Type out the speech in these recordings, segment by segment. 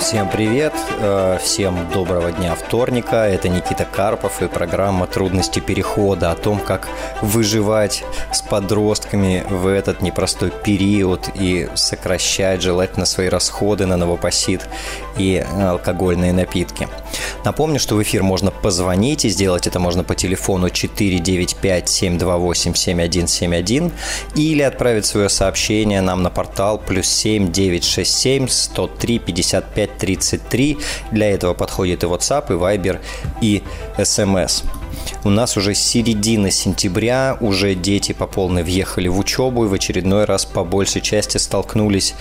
Всем привет, э, всем доброго дня вторника. Это Никита Карпов и программа «Трудности перехода» о том, как выживать с подростками в этот непростой период и сокращать желательно свои расходы на новопосит и алкогольные напитки. Напомню, что в эфир можно позвонить, и сделать это можно по телефону 495-728-7171 или отправить свое сообщение нам на портал плюс 7 967 103 55 33. Для этого подходит и WhatsApp, и Viber, и SMS. У нас уже середина сентября, уже дети по полной въехали в учебу и в очередной раз по большей части столкнулись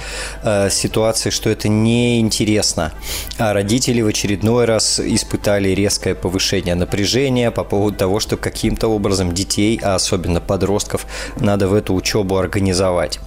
э, с ситуацией, что это неинтересно. А родители в очередной раз испытали резкое повышение напряжения по поводу того, что каким-то образом детей, а особенно подростков, надо в эту учебу организовать.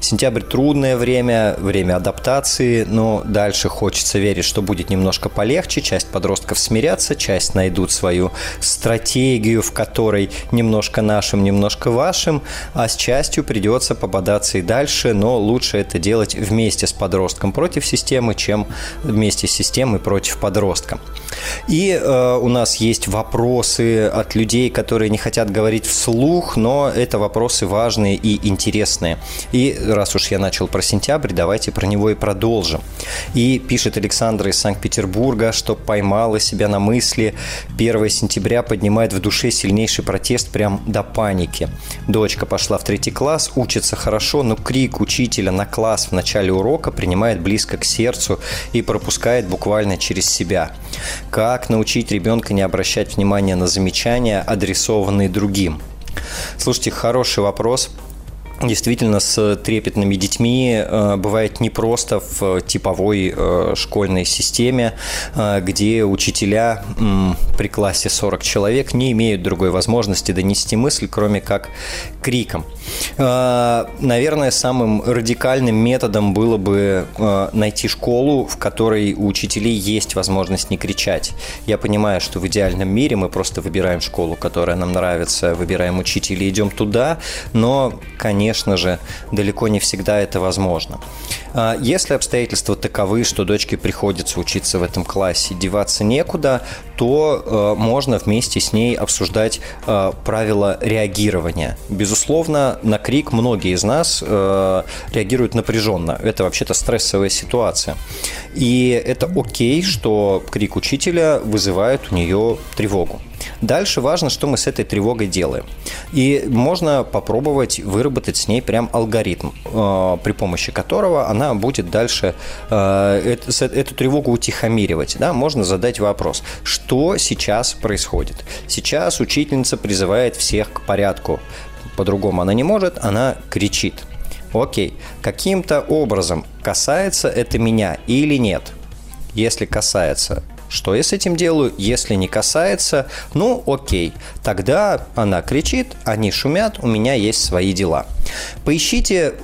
Сентябрь трудное время, время адаптации, но дальше хочется верить, что будет немножко полегче, часть подростков смирятся, часть найдут свою стратегию, в которой немножко нашим, немножко вашим, а с частью придется пободаться и дальше, но лучше это делать вместе с подростком против системы, чем вместе с системой против подростка. И э, у нас есть вопросы от людей, которые не хотят говорить вслух, но это вопросы важные и интересные. И раз уж я начал про сентябрь, давайте про него и продолжим. И пишет Александр из Санкт-Петербурга, что поймала себя на мысли 1 сентября поднимает в душе сильнейший протест прям до паники. Дочка пошла в третий класс, учится хорошо, но крик учителя на класс в начале урока принимает близко к сердцу и пропускает буквально через себя. Как научить ребенка не обращать внимания на замечания, адресованные другим? Слушайте, хороший вопрос действительно с трепетными детьми э, бывает непросто в типовой э, школьной системе, э, где учителя при классе 40 человек не имеют другой возможности донести мысль, кроме как криком. Наверное, самым радикальным методом было бы найти школу, в которой у учителей есть возможность не кричать. Я понимаю, что в идеальном мире мы просто выбираем школу, которая нам нравится, выбираем учителей, идем туда, но, конечно, конечно же, далеко не всегда это возможно. А если обстоятельства таковы, что дочке приходится учиться в этом классе, деваться некуда, то э, можно вместе с ней обсуждать э, правила реагирования. Безусловно, на крик многие из нас э, реагируют напряженно. Это вообще-то стрессовая ситуация. И это окей, что крик учителя вызывает у нее тревогу. Дальше важно, что мы с этой тревогой делаем. И можно попробовать выработать с ней прям алгоритм, э, при помощи которого она будет дальше э, эту тревогу утихомиривать. Да? Можно задать вопрос, что сейчас происходит? Сейчас учительница призывает всех к порядку. По-другому она не может, она кричит. Окей, каким-то образом касается это меня или нет? Если касается, что я с этим делаю? Если не касается, ну окей, тогда она кричит, они шумят, у меня есть свои дела. Поищите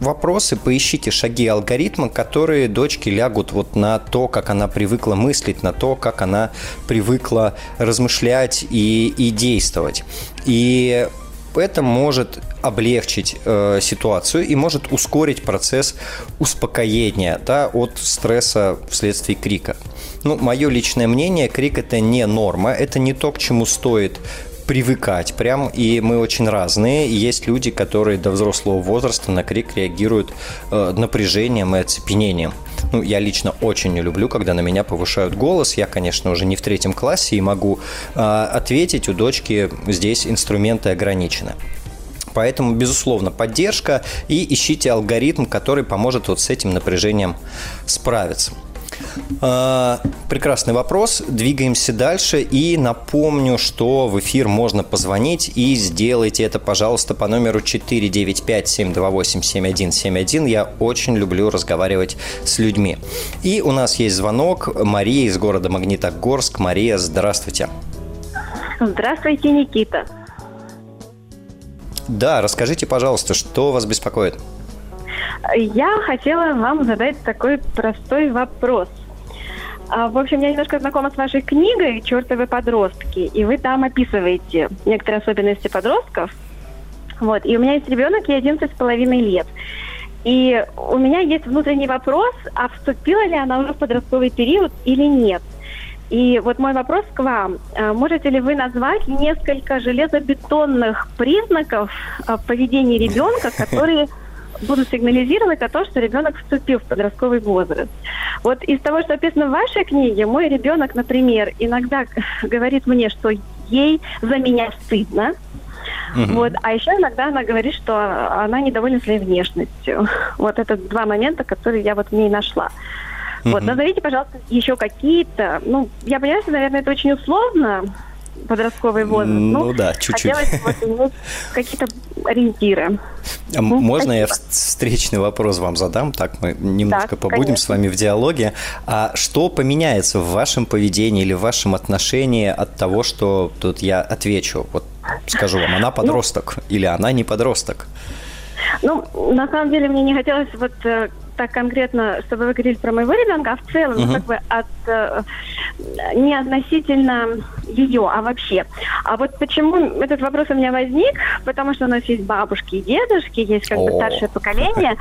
вопросы, поищите шаги алгоритма, которые дочки лягут вот на то, как она привыкла мыслить, на то, как она привыкла размышлять и, и действовать. И это может облегчить э, ситуацию и может ускорить процесс успокоения да, от стресса вследствие крика. Ну, мое личное мнение, крик это не норма, это не то, к чему стоит привыкать прям, и мы очень разные. Есть люди, которые до взрослого возраста на крик реагируют э, напряжением и оцепенением. Ну, я лично очень не люблю, когда на меня повышают голос. Я, конечно, уже не в третьем классе и могу э, ответить, у дочки здесь инструменты ограничены. Поэтому, безусловно, поддержка и ищите алгоритм, который поможет вот с этим напряжением справиться. А, прекрасный вопрос. Двигаемся дальше. И напомню, что в эфир можно позвонить. И сделайте это, пожалуйста, по номеру 495-728-7171. Я очень люблю разговаривать с людьми. И у нас есть звонок. Мария из города Магнитогорск. Мария, здравствуйте. Здравствуйте, Никита. Да, расскажите, пожалуйста, что вас беспокоит? Я хотела вам задать такой простой вопрос. А, в общем, я немножко знакома с вашей книгой «Чертовы подростки», и вы там описываете некоторые особенности подростков. Вот, и у меня есть ребенок, ей 11 с половиной лет. И у меня есть внутренний вопрос, а вступила ли она уже в подростковый период или нет. И вот мой вопрос к вам. А, можете ли вы назвать несколько железобетонных признаков а, поведения ребенка, которые будут сигнализировать о том, что ребенок вступил в подростковый возраст. Вот из того, что описано в вашей книге, мой ребенок, например, иногда говорит мне, что ей за меня стыдно, Угу. Вот. А еще иногда она говорит, что она недовольна своей внешностью. Вот это два момента, которые я вот в ней нашла. Угу. Вот, назовите, пожалуйста, еще какие-то. Ну, я понимаю, что, наверное, это очень условно, подростковый возраст. Ну, ну да, чуть-чуть. Хотелось вот иметь какие-то ориентиры. А ну, можно спасибо. я встречный вопрос вам задам? Так мы немножко так, побудем конечно. с вами в диалоге. А что поменяется в вашем поведении или в вашем отношении от того, что тут я отвечу? Вот скажу вам, она подросток ну, или она не подросток? Ну, на самом деле мне не хотелось вот э, так конкретно, чтобы вы говорили про моего ребенка, а в целом, uh-huh. как бы от э, не относительно ее, а вообще. А вот почему этот вопрос у меня возник? Потому что у нас есть бабушки и дедушки, есть как бы старшее поколение,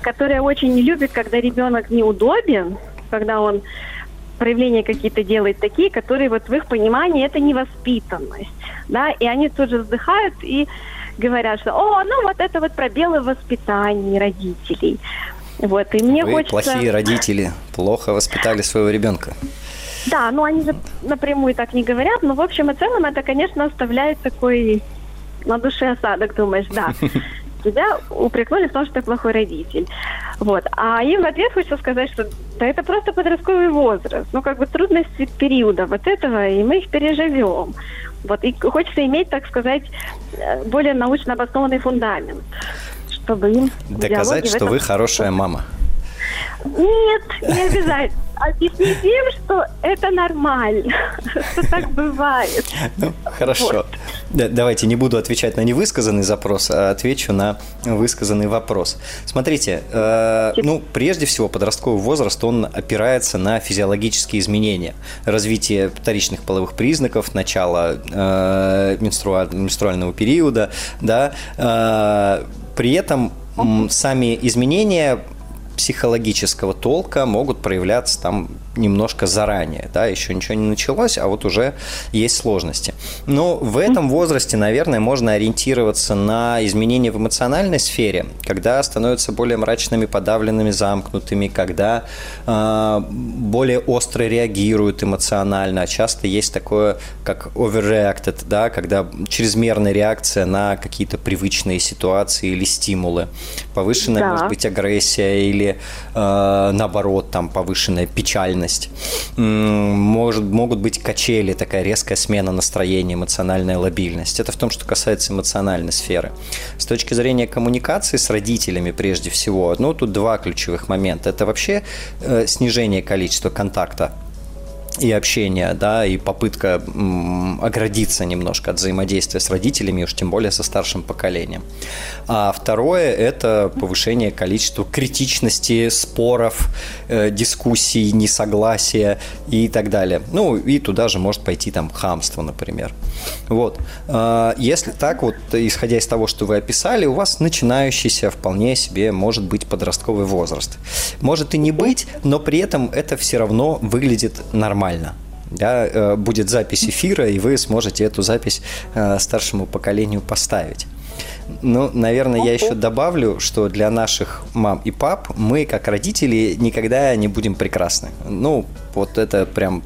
которое очень не любит, когда ребенок неудобен, когда он проявления какие-то делает такие, которые вот в их понимании это невоспитанность, да, и они тут же вздыхают и говорят, что, о, ну вот это вот пробелы в воспитании родителей. Вот, и мне Вы хочется... плохие родители, плохо воспитали своего ребенка. Да, ну они же напрямую так не говорят, но в общем и целом это, конечно, оставляет такой на душе осадок, думаешь, да. Тебя упрекнули в том, что ты плохой родитель. Вот. А им в ответ хочется сказать, что да это просто подростковый возраст. Ну, как бы трудности периода вот этого, и мы их переживем. Вот. И хочется иметь, так сказать, э, более научно обоснованный фундамент чтобы им Доказать, что вы хорошая мама. Нет, не обязательно. Объяснить им, что это нормально, что так бывает. Ну, хорошо. Вот. Давайте не буду отвечать на невысказанный запрос, а отвечу на высказанный вопрос. Смотрите, э, ну, прежде всего, подростковый возраст, он опирается на физиологические изменения. Развитие вторичных половых признаков, начало э, менструального периода, да, э, при этом сами изменения психологического толка могут проявляться там немножко заранее, да, еще ничего не началось, а вот уже есть сложности. Но в этом возрасте, наверное, можно ориентироваться на изменения в эмоциональной сфере, когда становятся более мрачными, подавленными, замкнутыми, когда э, более остро реагируют эмоционально. А часто есть такое, как overreacted, да, когда чрезмерная реакция на какие-то привычные ситуации или стимулы. Повышенная, да. может быть, агрессия или э, наоборот, там повышенная печальность эмоциональность, может, могут быть качели, такая резкая смена настроения, эмоциональная лобильность. Это в том, что касается эмоциональной сферы. С точки зрения коммуникации с родителями прежде всего, ну, тут два ключевых момента. Это вообще э, снижение количества контакта и общение, да, и попытка оградиться немножко от взаимодействия с родителями, уж тем более со старшим поколением. А второе – это повышение количества критичности, споров, э, дискуссий, несогласия и так далее. Ну, и туда же может пойти там хамство, например. Вот. А, если так вот, исходя из того, что вы описали, у вас начинающийся вполне себе может быть подростковый возраст. Может и не быть, но при этом это все равно выглядит нормально нормально. Да, э, будет запись эфира, и вы сможете эту запись э, старшему поколению поставить. Ну, наверное, я еще добавлю, что для наших мам и пап мы, как родители, никогда не будем прекрасны. Ну, вот это прям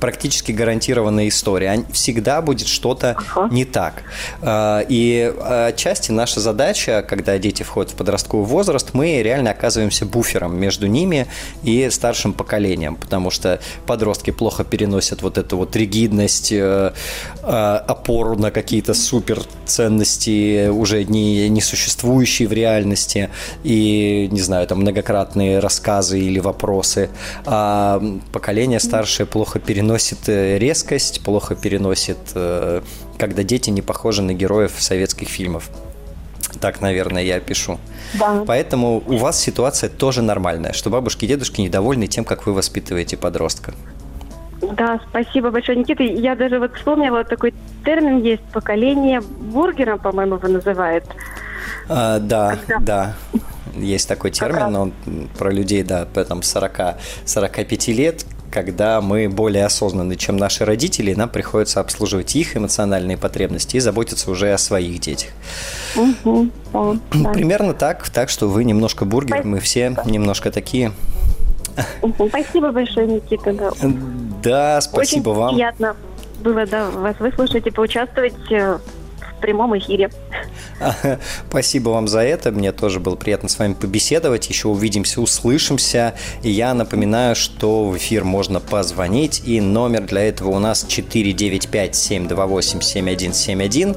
практически гарантированная история. Всегда будет что-то ага. не так. А, и отчасти наша задача, когда дети входят в подростковый возраст, мы реально оказываемся буфером между ними и старшим поколением, потому что подростки плохо переносят вот эту вот ригидность, э, а, опору на какие-то супер ценности, уже не, не существующие в реальности, и, не знаю, там многократные рассказы или вопросы. А поколение старшее плохо переносит переносит э, резкость, плохо переносит, э, когда дети не похожи на героев советских фильмов. Так, наверное, я пишу. Да. Поэтому у вас ситуация тоже нормальная, что бабушки и дедушки недовольны тем, как вы воспитываете подростка. Да, спасибо большое, Никита. Я даже вот вспомнила, такой термин есть, поколение бургера, по-моему, его называют. А, да, Когда... да. Есть такой термин, но про людей, да, там 40, 45 лет, когда мы более осознанны, чем наши родители, и нам приходится обслуживать их эмоциональные потребности и заботиться уже о своих детях. Угу, да, Примерно так, так что вы немножко бургер, мы все немножко такие. Спасибо большое, Никита. Да, да спасибо Очень вам. приятно было да, вас выслушать и поучаствовать прямом эфире. Спасибо вам за это. Мне тоже было приятно с вами побеседовать. Еще увидимся, услышимся. И я напоминаю, что в эфир можно позвонить. И номер для этого у нас 495-728-7171.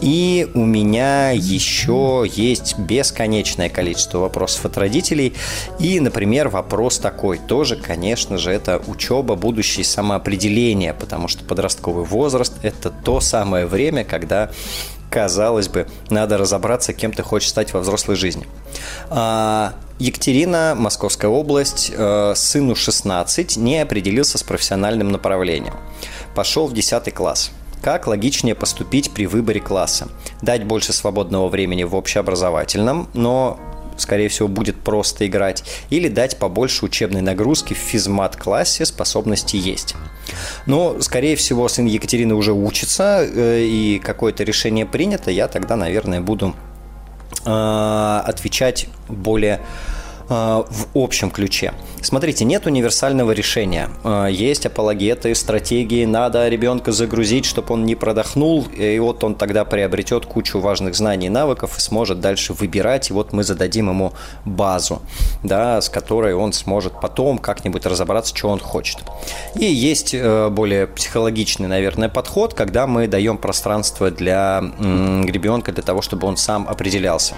И у меня еще есть бесконечное количество вопросов от родителей. И, например, вопрос такой. Тоже, конечно же, это учеба, будущее самоопределение. Потому что подростковый возраст – это то самое время, когда казалось бы, надо разобраться, кем ты хочешь стать во взрослой жизни. А, Екатерина, Московская область, э, сыну 16, не определился с профессиональным направлением. Пошел в 10 класс. Как логичнее поступить при выборе класса? Дать больше свободного времени в общеобразовательном, но скорее всего, будет просто играть, или дать побольше учебной нагрузки в физмат-классе, способности есть. Но, скорее всего, сын Екатерины уже учится, э, и какое-то решение принято, я тогда, наверное, буду э, отвечать более в общем ключе. Смотрите, нет универсального решения. Э, есть апологеты, стратегии, надо ребенка загрузить, чтобы он не продохнул, и вот он тогда приобретет кучу важных знаний и навыков и сможет дальше выбирать, и вот мы зададим ему базу, да, с которой он сможет потом как-нибудь разобраться, что он хочет. И есть э, более психологичный, наверное, подход, когда мы даем пространство для ребенка для того, чтобы он сам определялся.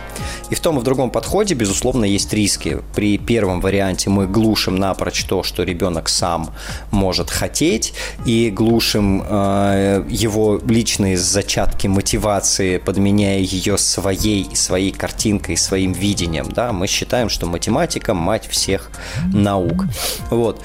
И в том и в другом подходе, безусловно, есть риски при первом варианте мы глушим напрочь то, что ребенок сам может хотеть, и глушим э, его личные зачатки мотивации, подменяя ее своей, своей картинкой, своим видением. Да? Мы считаем, что математика – мать всех наук. Вот.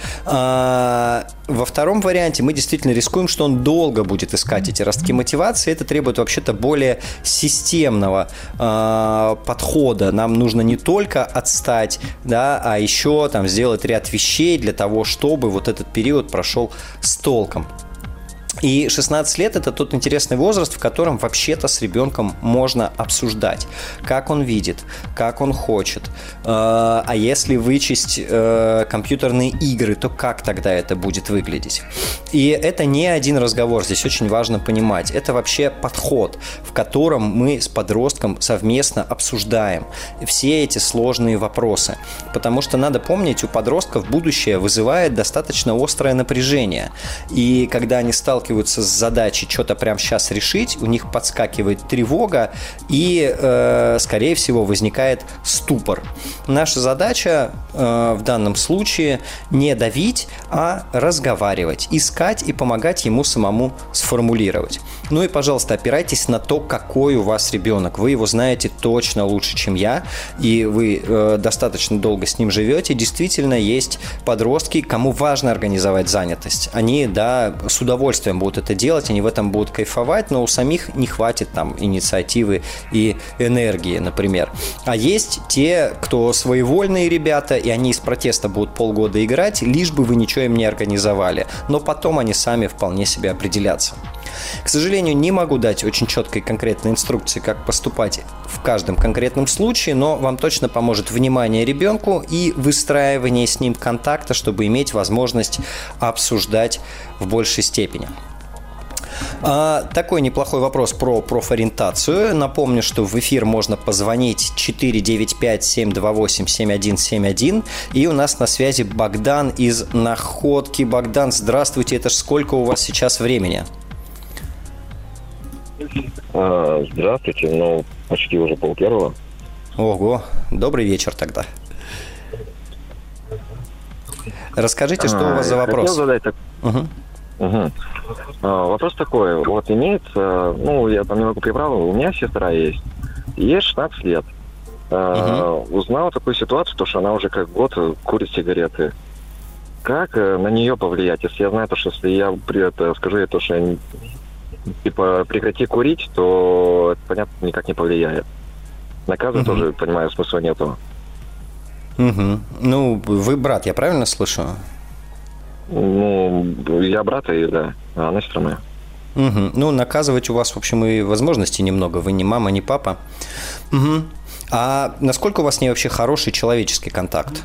Во втором варианте мы действительно рискуем, что он долго будет искать эти ростки мотивации. Это требует вообще-то более системного э, подхода. Нам нужно не только отстать, да, а еще там сделать ряд вещей для того, чтобы вот этот период прошел с толком. И 16 лет это тот интересный возраст, в котором вообще-то с ребенком можно обсуждать, как он видит, как он хочет. Э, а если вычесть э, компьютерные игры, то как тогда это будет выглядеть? И это не один разговор, здесь очень важно понимать. Это вообще подход, в котором мы с подростком совместно обсуждаем все эти сложные вопросы. Потому что надо помнить, у подростков будущее вызывает достаточно острое напряжение. И когда они сталкиваются сталкиваются с задачей что-то прямо сейчас решить, у них подскакивает тревога и, э, скорее всего, возникает ступор. Наша задача э, в данном случае не давить, а разговаривать, искать и помогать ему самому сформулировать. Ну и, пожалуйста, опирайтесь на то, какой у вас ребенок. Вы его знаете точно лучше, чем я, и вы э, достаточно долго с ним живете. Действительно, есть подростки, кому важно организовать занятость. Они, да, с удовольствием будут это делать, они в этом будут кайфовать, но у самих не хватит там инициативы и энергии, например. А есть те, кто своевольные ребята, и они из протеста будут полгода играть, лишь бы вы ничего им не организовали. Но потом они сами вполне себе определятся. К сожалению, не могу дать очень четкой конкретной инструкции, как поступать в каждом конкретном случае, но вам точно поможет внимание ребенку и выстраивание с ним контакта, чтобы иметь возможность обсуждать в большей степени. А, такой неплохой вопрос про профориентацию. Напомню, что в эфир можно позвонить 495-728-7171. И у нас на связи Богдан из Находки. Богдан, здравствуйте. Это ж сколько у вас сейчас времени? А, здравствуйте. Ну, почти уже пол первого. Ого, добрый вечер тогда. Расскажите, что а, у вас за вопрос? Хотел задать так... угу. Угу. А, вопрос такой, вот имеется, ну, я там немного приправил, у меня сестра есть, Ей 16 лет. Угу. Узнала такую ситуацию, то, что она уже как год курит сигареты. Как э, на нее повлиять? Если я знаю, то, что если я при это скажу ей то, что я, типа прекрати курить, то это, понятно, никак не повлияет. Наказывать угу. тоже, понимаю, смысла нету. Угу. Ну, вы брат, я правильно слышу? Ну, я брат, и да, а она сестра моя. Угу. Ну, наказывать у вас, в общем, и возможностей немного. Вы не мама, не папа. Угу. А насколько у вас с ней вообще хороший человеческий контакт?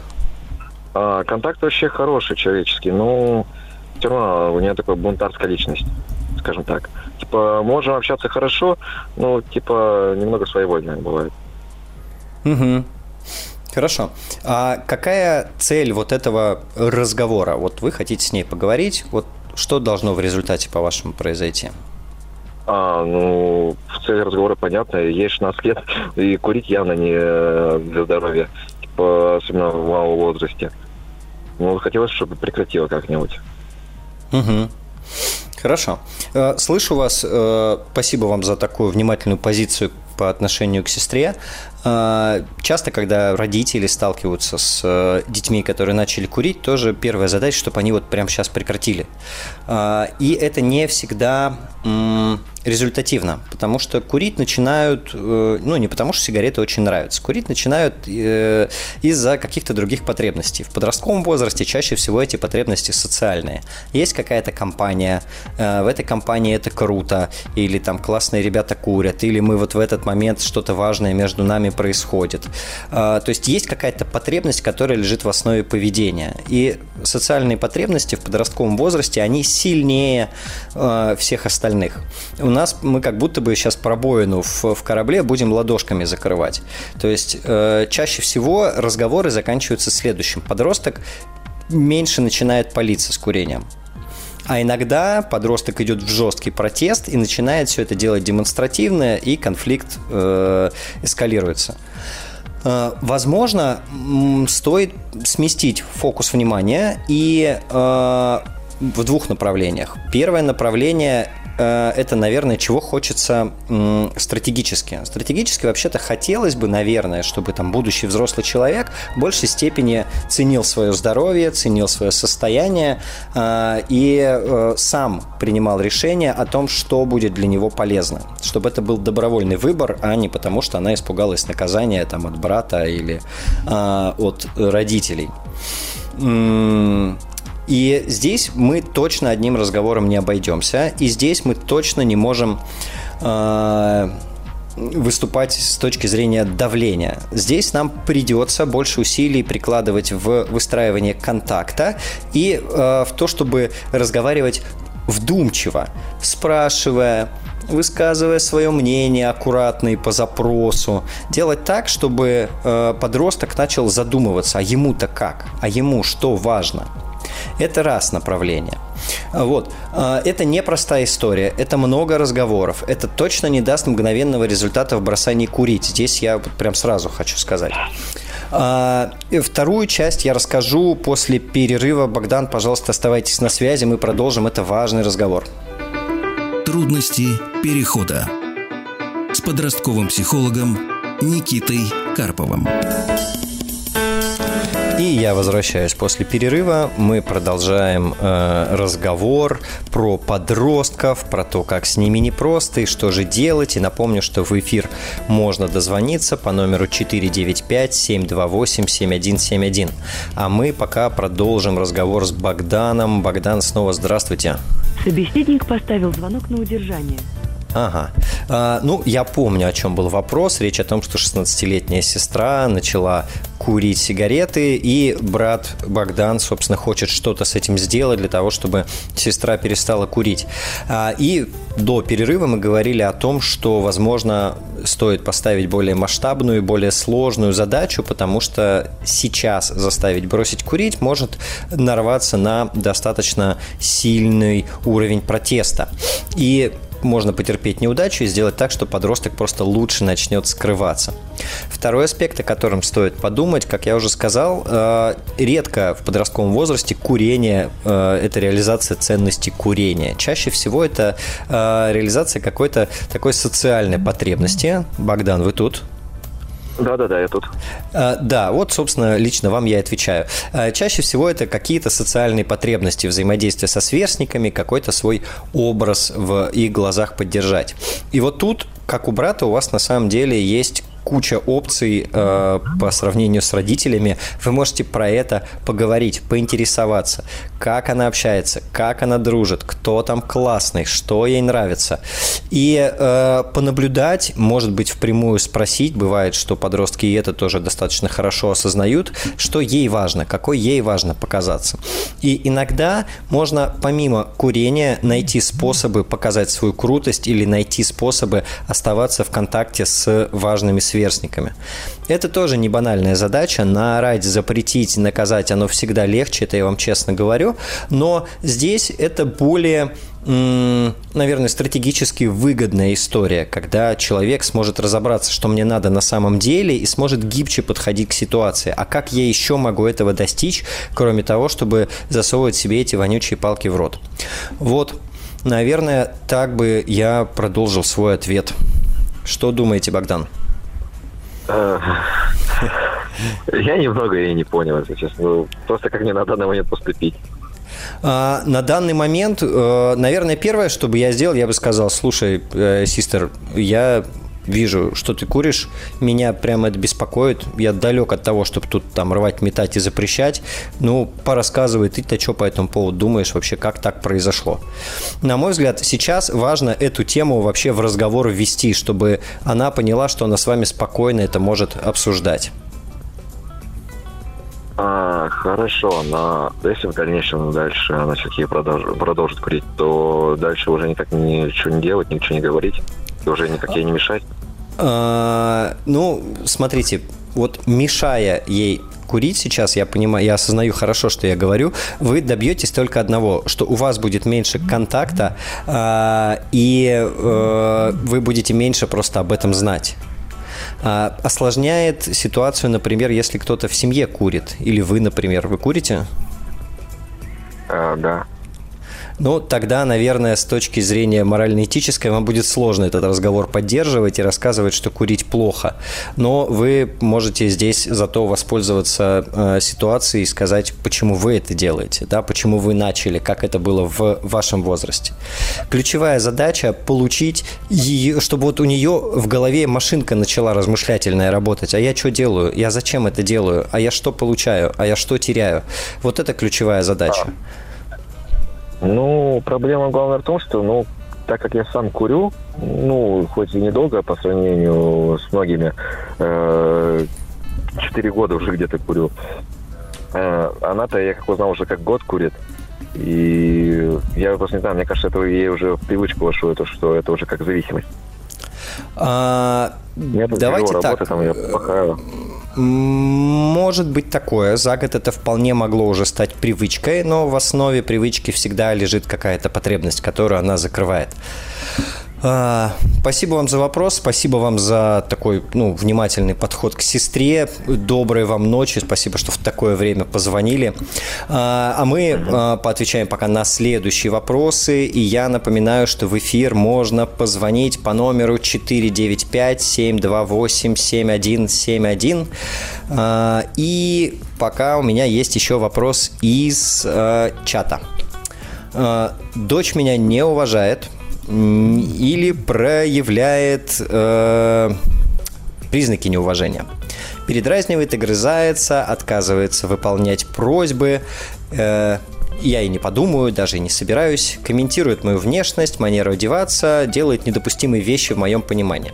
А, контакт вообще хороший человеческий, но все равно у нее такая бунтарская личность, скажем так. Типа, можем общаться хорошо, но, типа, немного своевольная бывает. Угу. Хорошо. А какая цель вот этого разговора? Вот вы хотите с ней поговорить, вот что должно в результате, по-вашему, произойти? А, ну, в цели разговора понятно. Ей 16 лет, и курить явно не э, для здоровья. Типа, особенно в малом возрасте. Ну, хотелось, чтобы прекратила как-нибудь. Угу. Хорошо. Э, слышу вас. Э, спасибо вам за такую внимательную позицию по отношению к сестре. А, часто, когда родители сталкиваются с э, детьми, которые начали курить, тоже первая задача, чтобы они вот прямо сейчас прекратили. И это не всегда результативно, потому что курить начинают, э, ну, не потому что сигареты очень нравятся, курить начинают э, из-за каких-то других потребностей. В подростковом возрасте чаще всего эти потребности социальные. Есть какая-то компания, в этой компании это круто, или там классные ребята курят, или мы вот в этот момент что-то важное между нами происходит. То есть есть какая-то потребность, которая лежит в основе поведения. И социальные потребности в подростковом возрасте, они сильнее всех остальных. У нас мы как будто бы сейчас пробоину в, в корабле будем ладошками закрывать. То есть э, чаще всего разговоры заканчиваются следующим. Подросток меньше начинает палиться с курением. А иногда подросток идет в жесткий протест и начинает все это делать демонстративно, и конфликт э, эскалируется. Э, возможно, стоит сместить фокус внимания и э, в двух направлениях. Первое направление это, наверное, чего хочется стратегически. Стратегически вообще-то хотелось бы, наверное, чтобы там будущий взрослый человек в большей степени ценил свое здоровье, ценил свое состояние э, и э, сам принимал решение о том, что будет для него полезно. Чтобы это был добровольный выбор, а не потому, что она испугалась наказания там, от брата или от родителей. И здесь мы точно одним разговором не обойдемся. И здесь мы точно не можем э, выступать с точки зрения давления. Здесь нам придется больше усилий прикладывать в выстраивание контакта и э, в то, чтобы разговаривать вдумчиво, спрашивая, высказывая свое мнение аккуратно и по запросу. Делать так, чтобы э, подросток начал задумываться, а ему-то как, а ему что важно – это раз направление. Вот. А, это непростая история, это много разговоров, это точно не даст мгновенного результата в бросании курить. Здесь я прям сразу хочу сказать. А, вторую часть я расскажу после перерыва. Богдан, пожалуйста, оставайтесь на связи, мы продолжим. Это важный разговор. Трудности перехода с подростковым психологом Никитой Карповым. И я возвращаюсь после перерыва. Мы продолжаем э, разговор про подростков, про то, как с ними непросто и что же делать. И напомню, что в эфир можно дозвониться по номеру 495-728-7171. А мы пока продолжим разговор с Богданом. Богдан, снова здравствуйте. Собеседник поставил звонок на удержание. Ага. А, ну, я помню, о чем был вопрос. Речь о том, что 16-летняя сестра начала курить сигареты, и брат Богдан, собственно, хочет что-то с этим сделать для того, чтобы сестра перестала курить. А, и до перерыва мы говорили о том, что, возможно, стоит поставить более масштабную более сложную задачу, потому что сейчас заставить бросить курить может нарваться на достаточно сильный уровень протеста. И можно потерпеть неудачу и сделать так, что подросток просто лучше начнет скрываться. Второй аспект, о котором стоит подумать, как я уже сказал, э, редко в подростковом возрасте курение э, – это реализация ценности курения. Чаще всего это э, реализация какой-то такой социальной потребности. Богдан, вы тут? Да-да-да, я тут. А, да, вот, собственно, лично вам я отвечаю. А, чаще всего это какие-то социальные потребности, взаимодействия со сверстниками, какой-то свой образ в их глазах поддержать. И вот тут, как у брата, у вас на самом деле есть куча опций э, по сравнению с родителями. Вы можете про это поговорить, поинтересоваться, как она общается, как она дружит, кто там классный, что ей нравится. И э, понаблюдать, может быть, впрямую спросить. Бывает, что подростки и это тоже достаточно хорошо осознают, что ей важно, какой ей важно показаться. И иногда можно помимо курения найти способы показать свою крутость или найти способы оставаться в контакте с важными сверстниками. Это тоже не банальная задача. Наорать, запретить, наказать, оно всегда легче, это я вам честно говорю. Но здесь это более наверное, стратегически выгодная история, когда человек сможет разобраться, что мне надо на самом деле, и сможет гибче подходить к ситуации. А как я еще могу этого достичь, кроме того, чтобы засовывать себе эти вонючие палки в рот? Вот, наверное, так бы я продолжил свой ответ. Что думаете, Богдан? Э, я немного и не понял, если честно. Ну, просто как мне на данный момент поступить. А, на данный момент, э, наверное, первое, что бы я сделал, я бы сказал, слушай, э, систер, я вижу, что ты куришь, меня прямо это беспокоит. Я далек от того, чтобы тут там рвать, метать и запрещать. Ну, порассказывай, ты-то что по этому поводу думаешь вообще, как так произошло? На мой взгляд, сейчас важно эту тему вообще в разговор ввести, чтобы она поняла, что она с вами спокойно это может обсуждать. А, хорошо, но если в дальнейшем дальше она все-таки продолжит, продолжит курить, то дальше уже никак ничего не делать, ничего не говорить уже никак ей не мешать? А, ну, смотрите, вот мешая ей курить сейчас, я понимаю, я осознаю хорошо, что я говорю, вы добьетесь только одного, что у вас будет меньше контакта, э, и э, вы будете меньше просто об этом знать. А, осложняет ситуацию, например, если кто-то в семье курит, или вы, например, вы курите? А, да. Ну, тогда, наверное, с точки зрения морально-этической вам будет сложно этот разговор поддерживать и рассказывать, что курить плохо. Но вы можете здесь зато воспользоваться э, ситуацией и сказать, почему вы это делаете, да, почему вы начали, как это было в вашем возрасте. Ключевая задача – получить ее, чтобы вот у нее в голове машинка начала размышлятельная работать. А я что делаю? Я зачем это делаю? А я что получаю? А я что теряю? Вот это ключевая задача. Ну, проблема главная в том, что, ну, так как я сам курю, ну, хоть и недолго по сравнению с многими, э, четыре года уже где-то курю, э, она-то, я как узнал, уже как год курит, и я просто не знаю, мне кажется, это ей уже в привычку вошло, это, что это уже как зависимость. А, давайте так. Работы, там, я. Может быть такое. За год это вполне могло уже стать привычкой, но в основе привычки всегда лежит какая-то потребность, которую она закрывает. А, спасибо вам за вопрос, спасибо вам за такой ну, внимательный подход к сестре. Доброй вам ночи, спасибо, что в такое время позвонили. А, а мы а, поотвечаем пока на следующие вопросы. И я напоминаю, что в эфир можно позвонить по номеру 495-728-7171. И пока у меня есть еще вопрос из чата. Дочь меня не уважает, или проявляет э, признаки неуважения. Передразнивает, огрызается, отказывается выполнять просьбы, э, я и не подумаю, даже и не собираюсь, комментирует мою внешность, манеру одеваться, делает недопустимые вещи в моем понимании.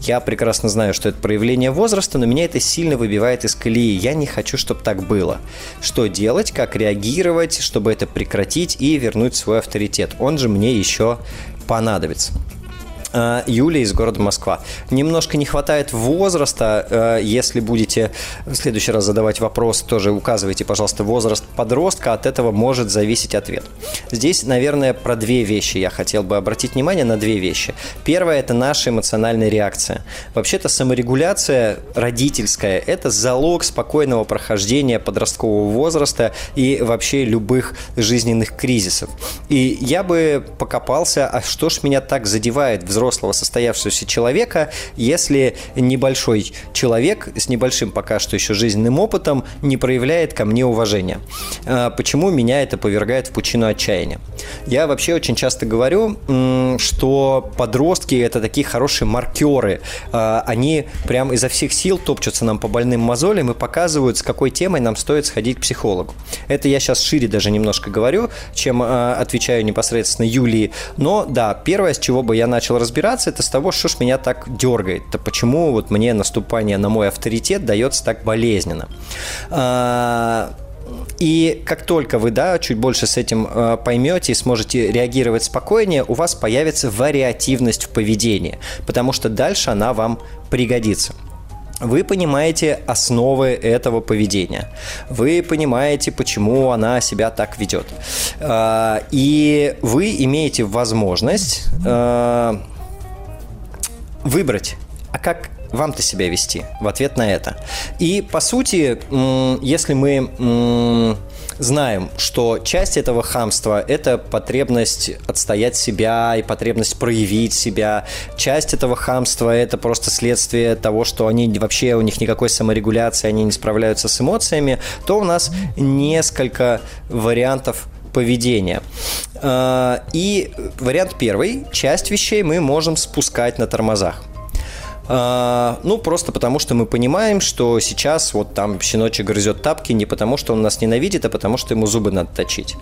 Я прекрасно знаю, что это проявление возраста, но меня это сильно выбивает из колеи. Я не хочу, чтобы так было. Что делать, как реагировать, чтобы это прекратить и вернуть свой авторитет? Он же мне еще понадобится. Э, Юлия из города Москва. Немножко не хватает возраста. Э, если будете в следующий раз задавать вопрос, тоже указывайте, пожалуйста, возраст подростка. От этого может зависеть ответ. Здесь, наверное, про две вещи я хотел бы обратить внимание на две вещи. Первое – это наша эмоциональная реакция. Вообще-то саморегуляция родительская – это залог спокойного прохождения подросткового возраста и вообще любых жизненных кризисов. И я бы покопался, а что ж меня так задевает взрослый взрослого состоявшегося человека, если небольшой человек с небольшим пока что еще жизненным опытом не проявляет ко мне уважения. А, почему меня это повергает в пучину отчаяния? Я вообще очень часто говорю, что подростки это такие хорошие маркеры. А, они прям изо всех сил топчутся нам по больным мозолям и показывают, с какой темой нам стоит сходить к психологу. Это я сейчас шире даже немножко говорю, чем а, отвечаю непосредственно Юлии. Но да, первое, с чего бы я начал разбираться, разбираться, это с того, что ж меня так дергает, то почему вот мне наступание на мой авторитет дается так болезненно. А, и как только вы, да, чуть больше с этим э, поймете и сможете реагировать спокойнее, у вас появится вариативность в поведении, потому что дальше она вам пригодится. Вы понимаете основы этого поведения. Вы понимаете, почему она себя так ведет. Э, и вы имеете возможность э, выбрать, а как вам-то себя вести в ответ на это. И, по сути, если мы знаем, что часть этого хамства – это потребность отстоять себя и потребность проявить себя. Часть этого хамства – это просто следствие того, что они вообще, у них никакой саморегуляции, они не справляются с эмоциями, то у нас несколько вариантов поведения. А, и вариант первый. Часть вещей мы можем спускать на тормозах. А, ну, просто потому, что мы понимаем, что сейчас вот там щеночек грызет тапки не потому, что он нас ненавидит, а потому, что ему зубы надо точить.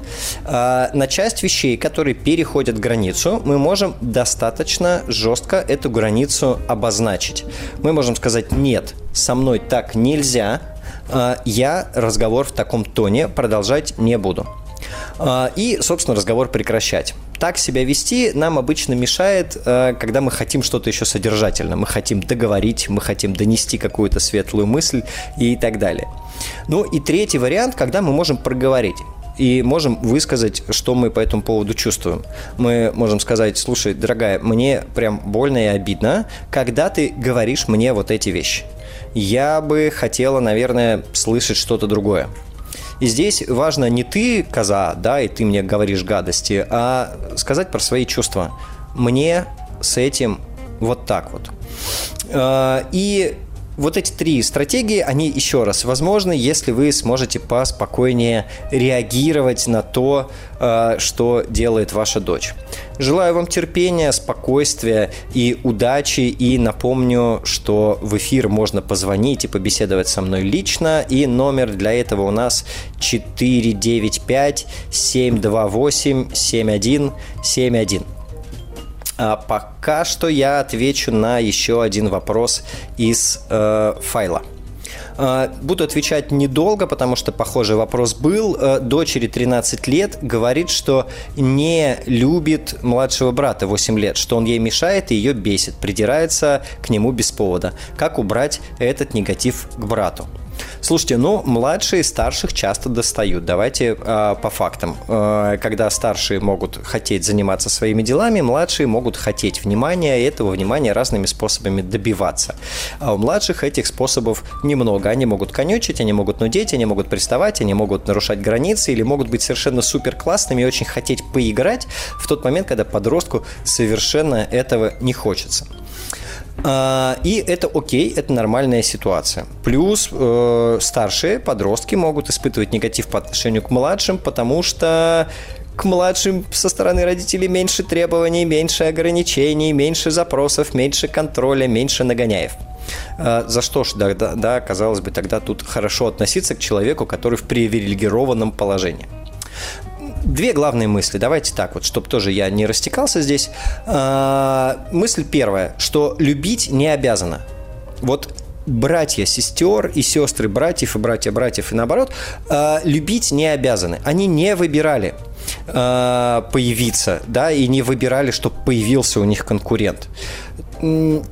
А, на часть вещей, которые переходят границу, мы можем достаточно жестко эту границу обозначить. Мы можем сказать «нет, со мной так нельзя», я разговор в таком тоне продолжать не буду. А, и, собственно, разговор прекращать. Так себя вести нам обычно мешает, э, когда мы хотим что-то еще содержательно. Мы хотим договорить, мы хотим донести какую-то светлую мысль и так далее. Ну и третий вариант, когда мы можем проговорить и можем высказать, что мы по этому поводу чувствуем. Мы можем сказать, слушай, дорогая, мне прям больно и обидно, когда ты говоришь мне вот эти вещи. Я бы хотела, наверное, слышать что-то другое. И здесь важно не ты, коза, да, и ты мне говоришь гадости, а сказать про свои чувства. Мне с этим вот так вот. А, и вот эти три стратегии, они еще раз возможны, если вы сможете поспокойнее реагировать на то, э, что делает ваша дочь. Желаю вам терпения, спокойствия и удачи. И напомню, что в эфир можно позвонить и побеседовать со мной лично. И номер для этого у нас 495 728 7171. А пока что я отвечу на еще один вопрос из э, файла. Э, буду отвечать недолго, потому что похожий вопрос был. Э, дочери 13 лет говорит, что не любит младшего брата 8 лет, что он ей мешает и ее бесит, придирается к нему без повода. Как убрать этот негатив к брату? Слушайте, ну, младшие старших часто достают. Давайте э, по фактам. Э, когда старшие могут хотеть заниматься своими делами, младшие могут хотеть внимания, и этого внимания разными способами добиваться. А у младших этих способов немного. Они могут конючить, они могут нудеть, они могут приставать, они могут нарушать границы или могут быть совершенно супер классными и очень хотеть поиграть в тот момент, когда подростку совершенно этого не хочется. А, и это окей, это нормальная ситуация. Плюс э, старшие подростки могут испытывать негатив по отношению к младшим, потому что к младшим со стороны родителей меньше требований, меньше ограничений, меньше запросов, меньше контроля, меньше нагоняев. А, за что ж, да, да, да, казалось бы, тогда тут хорошо относиться к человеку, который в привилегированном положении две главные мысли. Давайте так вот, чтобы тоже я не растекался здесь. А, мысль первая, что любить не обязано. Вот братья сестер и сестры братьев и братья братьев и наоборот, а, любить не обязаны. Они не выбирали. Э, появиться, да, и не выбирали, чтобы появился у них конкурент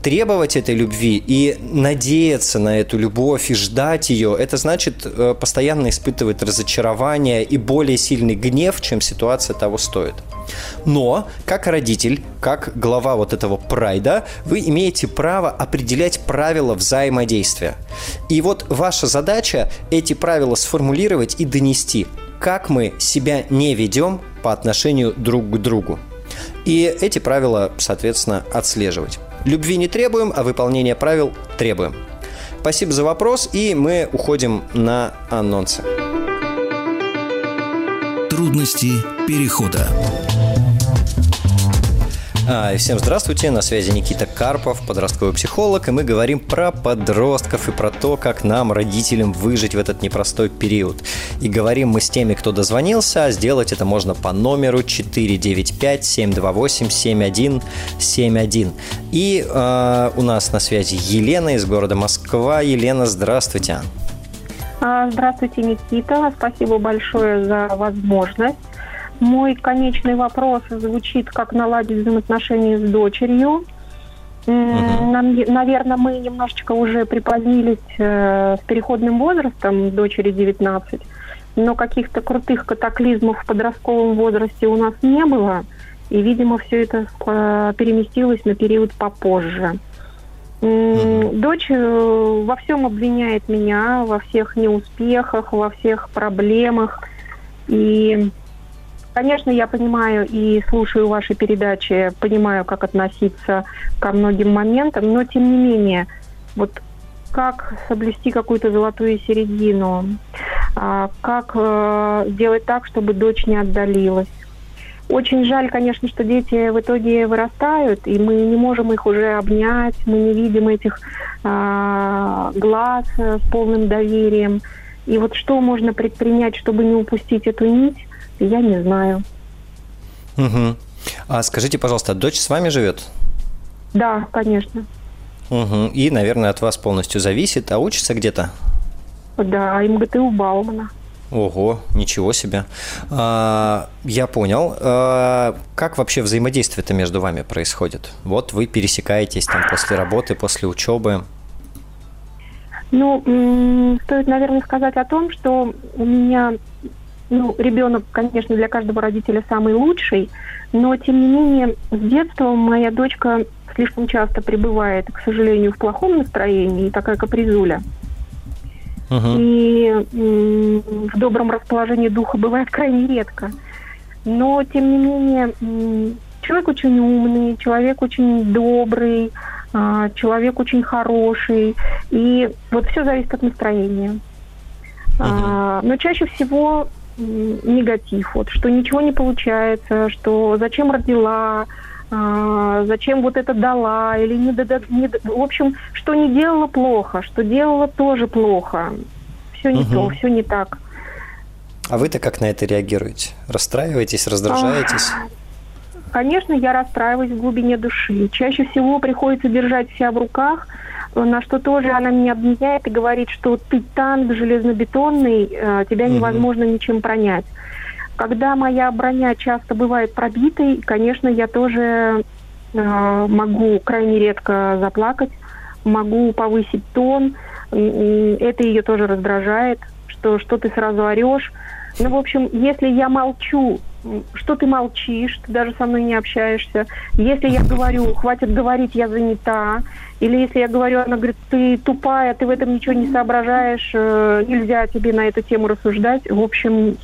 требовать этой любви и надеяться на эту любовь и ждать ее, это значит э, постоянно испытывать разочарование и более сильный гнев, чем ситуация того стоит. Но, как родитель, как глава вот этого прайда, вы имеете право определять правила взаимодействия. И вот ваша задача эти правила сформулировать и донести, как мы себя не ведем по отношению друг к другу. И эти правила, соответственно, отслеживать. Любви не требуем, а выполнение правил требуем. Спасибо за вопрос, и мы уходим на анонсы. Трудности перехода. А, всем здравствуйте, на связи Никита Карпов, подростковый психолог, и мы говорим про подростков и про то, как нам, родителям, выжить в этот непростой период. И говорим мы с теми, кто дозвонился, а сделать это можно по номеру 495-728-7171. И э, у нас на связи Елена из города Москва. Елена, здравствуйте. Здравствуйте, Никита. Спасибо большое за возможность. Мой конечный вопрос звучит, как наладить взаимоотношения с дочерью. Угу. Нам, наверное, мы немножечко уже припозднились э, с переходным возрастом, дочери 19, но каких-то крутых катаклизмов в подростковом возрасте у нас не было, и, видимо, все это э, переместилось на период попозже. Угу. Дочь э, во всем обвиняет меня, во всех неуспехах, во всех проблемах, и Конечно, я понимаю и слушаю ваши передачи, понимаю, как относиться ко многим моментам, но тем не менее, вот как соблюсти какую-то золотую середину, а, как э, сделать так, чтобы дочь не отдалилась. Очень жаль, конечно, что дети в итоге вырастают, и мы не можем их уже обнять, мы не видим этих а, глаз с полным доверием. И вот что можно предпринять, чтобы не упустить эту нить, я не знаю. Угу. А скажите, пожалуйста, дочь с вами живет? Да, конечно. Угу. И, наверное, от вас полностью зависит. А учится где-то? Да, МГТУ Баумана. Ого, ничего себе. А, я понял. А, как вообще взаимодействие-то между вами происходит? Вот вы пересекаетесь там после работы, после учебы. Ну, стоит, наверное, сказать о том, что у меня ну, ребенок, конечно, для каждого родителя самый лучший, но, тем не менее, с детства моя дочка слишком часто пребывает, к сожалению, в плохом настроении, такая капризуля. Uh-huh. И в добром расположении духа бывает крайне редко. Но, тем не менее, человек очень умный, человек очень добрый, а, человек очень хороший. И вот все зависит от настроения. Uh-huh. Но чаще всего негатив, вот, что ничего не получается, что зачем родила, а, зачем вот это дала, или не, да, не в общем, что не делала плохо, что делала тоже плохо. Все не угу. то, все не так. А вы-то как на это реагируете? Расстраиваетесь, раздражаетесь? Конечно, я расстраиваюсь в глубине души. Чаще всего приходится держать себя в руках – на что тоже она меня обвиняет и говорит, что ты танк железнобетонный, э, тебя невозможно ничем пронять. Когда моя броня часто бывает пробитой, конечно, я тоже э, могу крайне редко заплакать, могу повысить тон, это ее тоже раздражает, что что ты сразу орешь. Ну, в общем, если я молчу, что ты молчишь, ты даже со мной не общаешься. Если я говорю, хватит говорить, я занята, или если я говорю, она говорит, ты тупая, ты в этом ничего не соображаешь, э, нельзя тебе на эту тему рассуждать. В общем,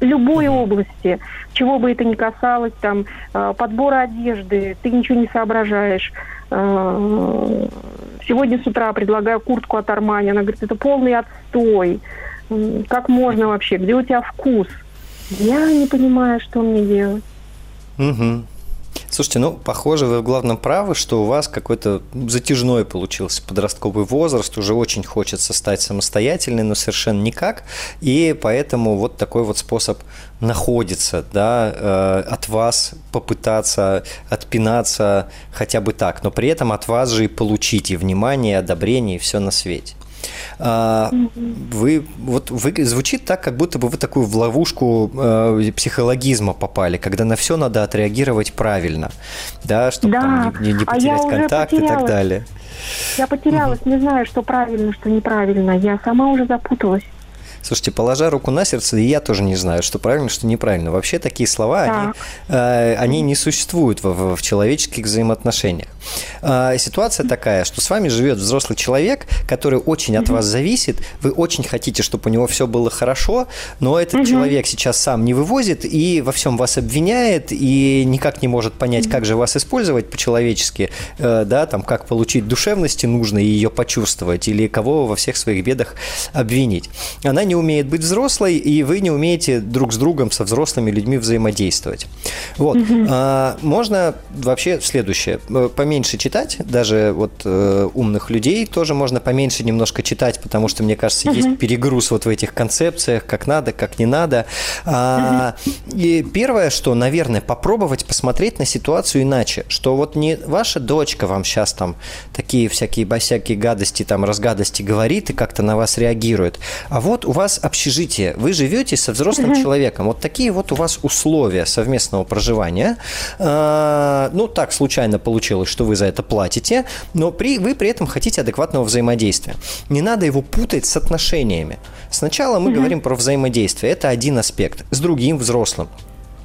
любой области, чего бы это ни касалось, там, э, подбора одежды, ты ничего не соображаешь. Э, сегодня с утра предлагаю куртку от Армани. Она говорит, это полный отстой. Как можно вообще? Где у тебя вкус? Я не понимаю, что мне делать. Угу. Слушайте, ну, похоже, вы в главном правы, что у вас какой-то затяжной получился подростковый возраст, уже очень хочется стать самостоятельной, но совершенно никак, и поэтому вот такой вот способ находится, да, э, от вас попытаться отпинаться хотя бы так, но при этом от вас же и получить и внимание, и одобрение, и все на свете. А, вы вот вы звучит так, как будто бы вы такую в ловушку э, психологизма попали, когда на все надо отреагировать правильно, да, чтобы Да, там не, не а потерять уже контакт и так далее. Я потерялась, не знаю, что правильно, что неправильно. Я сама уже запуталась. Слушайте, положа руку на сердце, и я тоже не знаю, что правильно, что неправильно. Вообще такие слова, они, Так. э, они не существуют в, в- в человеческих взаимоотношениях. А, ситуация такая, что с вами живет взрослый человек, который очень от вас зависит, вы очень хотите, чтобы у него все было хорошо, но этот человек сейчас сам не вывозит и во всем вас обвиняет и никак не может понять, как же вас использовать по-человечески, э, да, там, как получить душевности нужно и ее почувствовать, или кого во всех своих бедах обвинить. Она не умеет быть взрослой, и вы не умеете друг с другом, со взрослыми людьми взаимодействовать. Вот. А, можно вообще следующее. Э, Поменьше читать, даже вот э, умных людей тоже можно поменьше немножко читать, потому что, мне кажется, есть перегруз вот в этих концепциях, как надо, как не надо. А, И первое, что, наверное, попробовать посмотреть на ситуацию иначе, что вот не ваша дочка вам сейчас там такие всякие босякие гадости, там разгадости говорит и как-то на вас реагирует, а вот у вас общежитие, вы живете со взрослым человеком, вот такие вот у вас условия совместного проживания. А, Ну, так случайно получилось, что вы за это платите, но при, вы при этом хотите адекватного взаимодействия. Не надо его путать с отношениями. Сначала мы говорим про взаимодействие, это один аспект, с другим взрослым.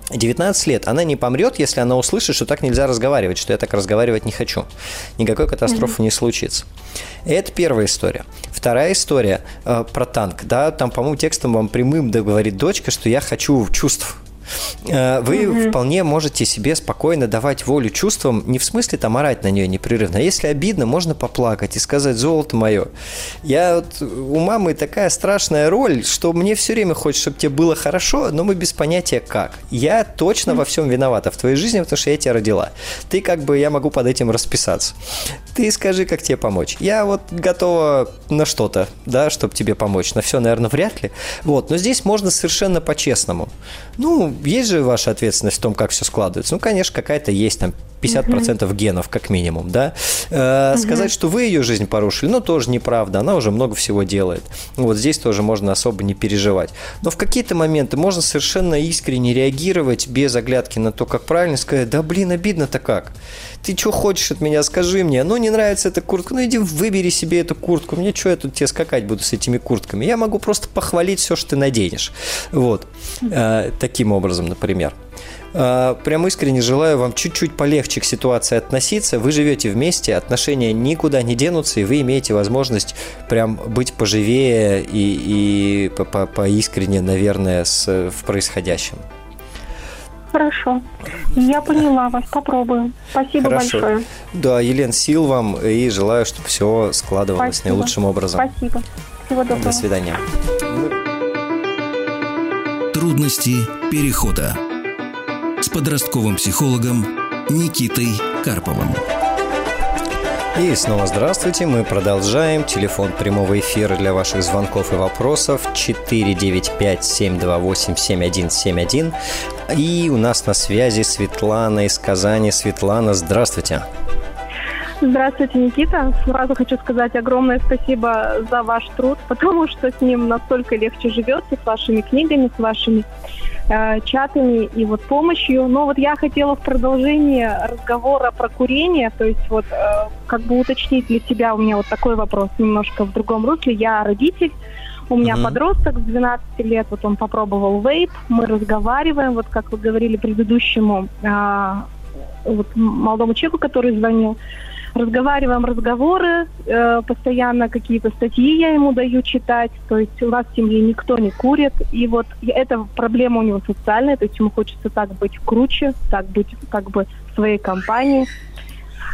19 лет, она не помрет, если она услышит, что так нельзя разговаривать, что я так разговаривать не хочу. Никакой катастрофы не случится. Это первая история. Вторая история э, про танк. Да, там, по-моему, текстом вам прямым говорит дочка, что я хочу чувств. Э, Вы вполне можете себе спокойно давать волю чувствам, не в смысле там орать на нее непрерывно, а если обидно, можно поплакать и сказать «золото мое». Я вот, у мамы такая страшная роль, что мне все время хочется, чтобы тебе было хорошо, но мы без понятия как. Я точно во всем виновата в твоей жизни, потому что я тебя родила. Ты как бы, я могу под этим расписаться. Ты скажи, как тебе помочь. Я вот готова на что-то, да, чтобы тебе помочь. На все, наверное, вряд ли. Вот, но здесь можно совершенно по-честному. Ну, есть же ваша ответственность в том, как все складывается. Ну, конечно, какая-то есть там 50% генов, как минимум, да. Э, Сказать, что вы ее жизнь порушили, ну, тоже неправда. Она уже много всего делает. Вот здесь тоже можно особо не переживать. Но в какие-то моменты можно совершенно искренне реагировать без оглядки на то, как правильно сказать, да, блин, обидно-то как. Ты что хочешь от меня, скажи мне. Ну, не нравится эта куртка, ну, иди выбери себе эту куртку. Мне что, я тут тебе скакать буду с этими куртками? Я могу просто похвалить все, что ты наденешь. Вот. Э, Таким образом, например. А, Прям искренне желаю вам чуть-чуть полегче к ситуации относиться. Вы живете вместе, отношения никуда не денутся, и вы имеете возможность прям быть поживее и, и по- по- поискренне, наверное, с, в происходящем. Хорошо. Я поняла вас, попробую. Спасибо большое. Да, Елен, сил вам и желаю, чтобы все складывалось Спасибо. наилучшим образом. Спасибо. Всего доброго. До свидания. Трудности перехода. С подростковым психологом Никитой Карповым. И снова здравствуйте, мы продолжаем. Телефон прямого эфира для ваших звонков и вопросов 495-728-7171. И у нас на связи Светлана из Казани. Светлана, здравствуйте. Здравствуйте, Никита. Сразу хочу сказать огромное спасибо за ваш труд, потому что с ним настолько легче живется, с вашими книгами, с вашими э, чатами и вот помощью. Но вот я хотела в продолжение разговора про курение, то есть вот э, как бы уточнить для тебя у меня вот такой вопрос немножко в другом русле. Я родитель, у меня Мгм. подросток с 12 лет, вот он попробовал вейп, мы разговариваем, вот как вы говорили предыдущему а, вот молодому человеку, который звонил, разговариваем разговоры, э, постоянно какие-то статьи я ему даю читать, то есть у нас в семье никто не курит, и вот эта проблема у него социальная, то есть ему хочется так быть круче, так быть как бы в своей компании.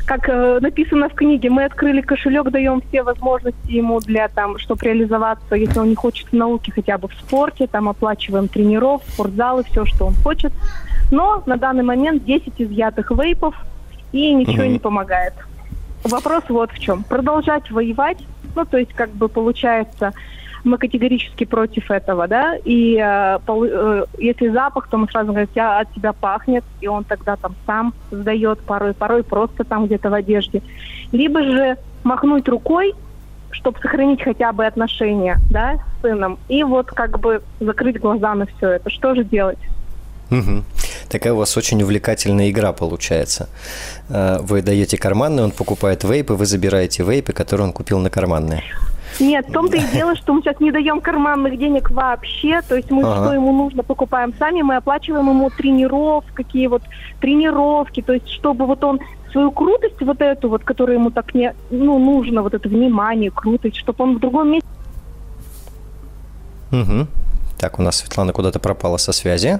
Как э, написано в книге, мы открыли кошелек, даем все возможности ему для там, чтобы реализоваться, если он не хочет в науке, хотя бы в спорте, там оплачиваем тренеров, спортзалы, все, что он хочет. Но на данный момент 10 изъятых вейпов, и ничего Мгм. не помогает. Вопрос вот в чем. Продолжать воевать, ну, то есть, как бы получается, мы категорически против этого, да, и э, полу- э, если запах, то мы сразу говорим, «Я- от тебя пахнет, и он тогда там сам сдает порой, порой просто там где-то в одежде. Либо же махнуть рукой, чтобы сохранить хотя бы отношения, да, с сыном, и вот как бы закрыть глаза на все это. Что же делать? Угу. Такая у вас очень увлекательная игра получается. Э, вы даете карманный, он покупает вейпы, вы забираете вейпы, которые он купил на карманные. Нет, в том-то и дело, что мы сейчас не даем карманных денег вообще. То есть мы ага. что ему нужно покупаем сами, мы оплачиваем ему тренировки, какие вот тренировки, то есть чтобы вот он свою крутость вот эту вот, которая ему так не, ну, нужно, вот это внимание, крутость, чтобы он в другом месте... Угу. Так, у нас Светлана куда-то пропала со связи.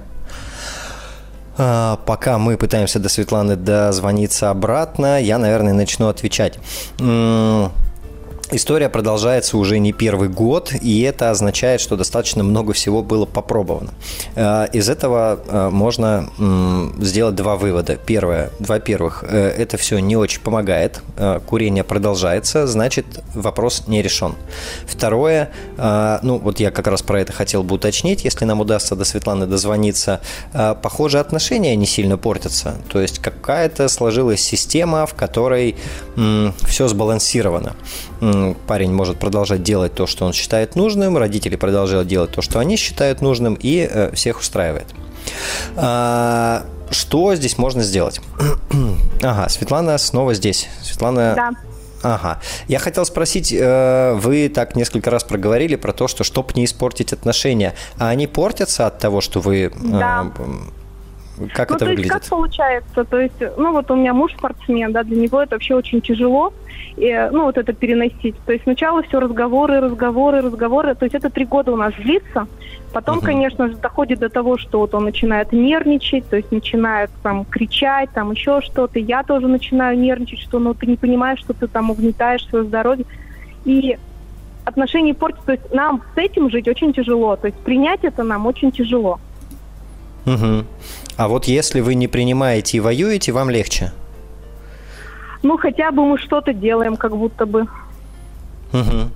А, пока мы пытаемся до Светланы дозвониться обратно, я, наверное, начну отвечать. История продолжается уже не первый год, и это означает, что достаточно много всего было попробовано. Э, из этого э, можно сделать два вывода. Первое, во-первых, э, это все не очень помогает, курение продолжается, значит, вопрос не решен. Второе, ну вот я как раз про это хотел бы уточнить, если нам удастся до Светланы дозвониться, похоже, отношения не сильно портятся, то есть какая-то сложилась система, в которой все сбалансировано парень может продолжать делать то, что он считает нужным, родители продолжают делать то, что они считают нужным, и э, всех устраивает. А, что здесь можно сделать? ага, Светлана снова здесь. Светлана... Да. Ага. Я хотел спросить, э, вы так несколько раз проговорили про то, что чтобы не испортить отношения, а они портятся от того, что вы... Э, да. Как ну, это то выглядит? Есть, как получается? То есть, ну вот у меня муж спортсмен, да, для него это вообще очень тяжело, и, ну вот это переносить. То есть сначала все разговоры, разговоры, разговоры. То есть это три года у нас длится. Потом, uh-huh. конечно же, доходит до того, что вот он начинает нервничать, то есть начинает там кричать, там еще что-то. Я тоже начинаю нервничать, что ну ты не понимаешь, что ты там угнетаешь свое здоровье. И отношения портятся. То есть нам с этим жить очень тяжело. То есть принять это нам очень тяжело. Угу. А вот если вы не принимаете и воюете, вам легче? Ну, хотя бы мы что-то делаем, как будто бы. Угу.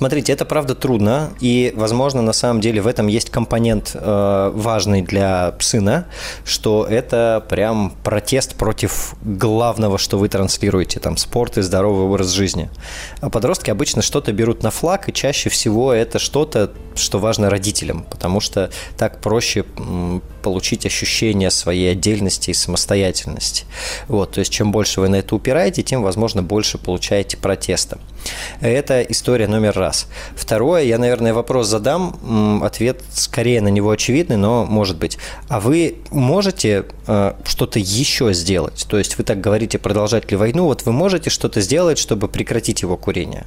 Смотрите, это правда трудно, и, возможно, на самом деле в этом есть компонент э, важный для сына, что это прям протест против главного, что вы транслируете, там, спорт и здоровый образ жизни. А подростки обычно что-то берут на флаг, и чаще всего это что-то, что важно родителям, потому что так проще получить ощущение своей отдельности и самостоятельности. Вот, то есть, чем больше вы на это упираете, тем, возможно, больше получаете протеста. Это история номер раз. Второе, я, наверное, вопрос задам, ответ скорее на него очевидный, но может быть. А вы можете э, что-то еще сделать? То есть вы так говорите, продолжать ли войну, вот вы можете что-то сделать, чтобы прекратить его курение?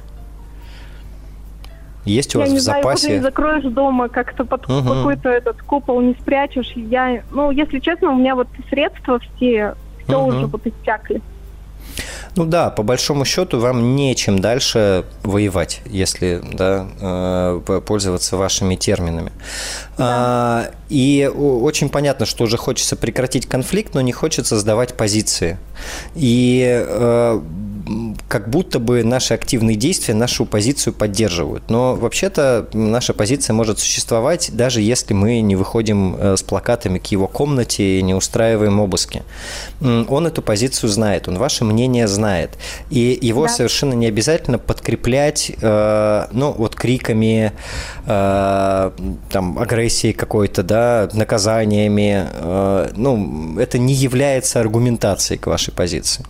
Есть у вас я не в запасе? Знаю, не закроешь дома, как-то под угу. какой-то этот купол не спрячешь. Я, ну, если честно, у меня вот средства все, все угу. уже вот иссякли. Ну да, по большому счету вам нечем дальше воевать, если да, э, пользоваться вашими терминами. Да. А, и очень понятно, что уже хочется прекратить конфликт, но не хочется сдавать позиции. И э, как будто бы наши активные действия нашу позицию поддерживают. Но вообще-то наша позиция может существовать, даже если мы не выходим э, с плакатами к его комнате и не устраиваем обыски. Он эту позицию знает, он ваше мнение знает. И его да. совершенно не обязательно подкреплять, э, ну, вот криками, э, там, агрессией какой-то, да, наказаниями. Ну, это не является аргументацией к вашей позиции.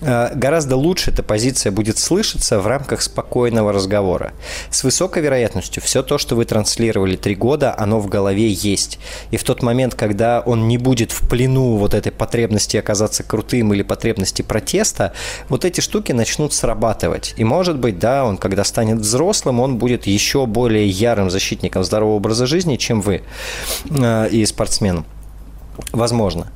Гораздо лучше лучше эта позиция будет слышаться в рамках спокойного разговора. С высокой вероятностью все то, что вы транслировали три года, оно в голове есть. И в тот момент, когда он не будет в плену вот этой потребности оказаться крутым или потребности протеста, вот эти штуки начнут срабатывать. И может быть, да, он когда станет взрослым, он будет еще более ярым защитником здорового образа жизни, чем вы э, и спортсменом. Возможно.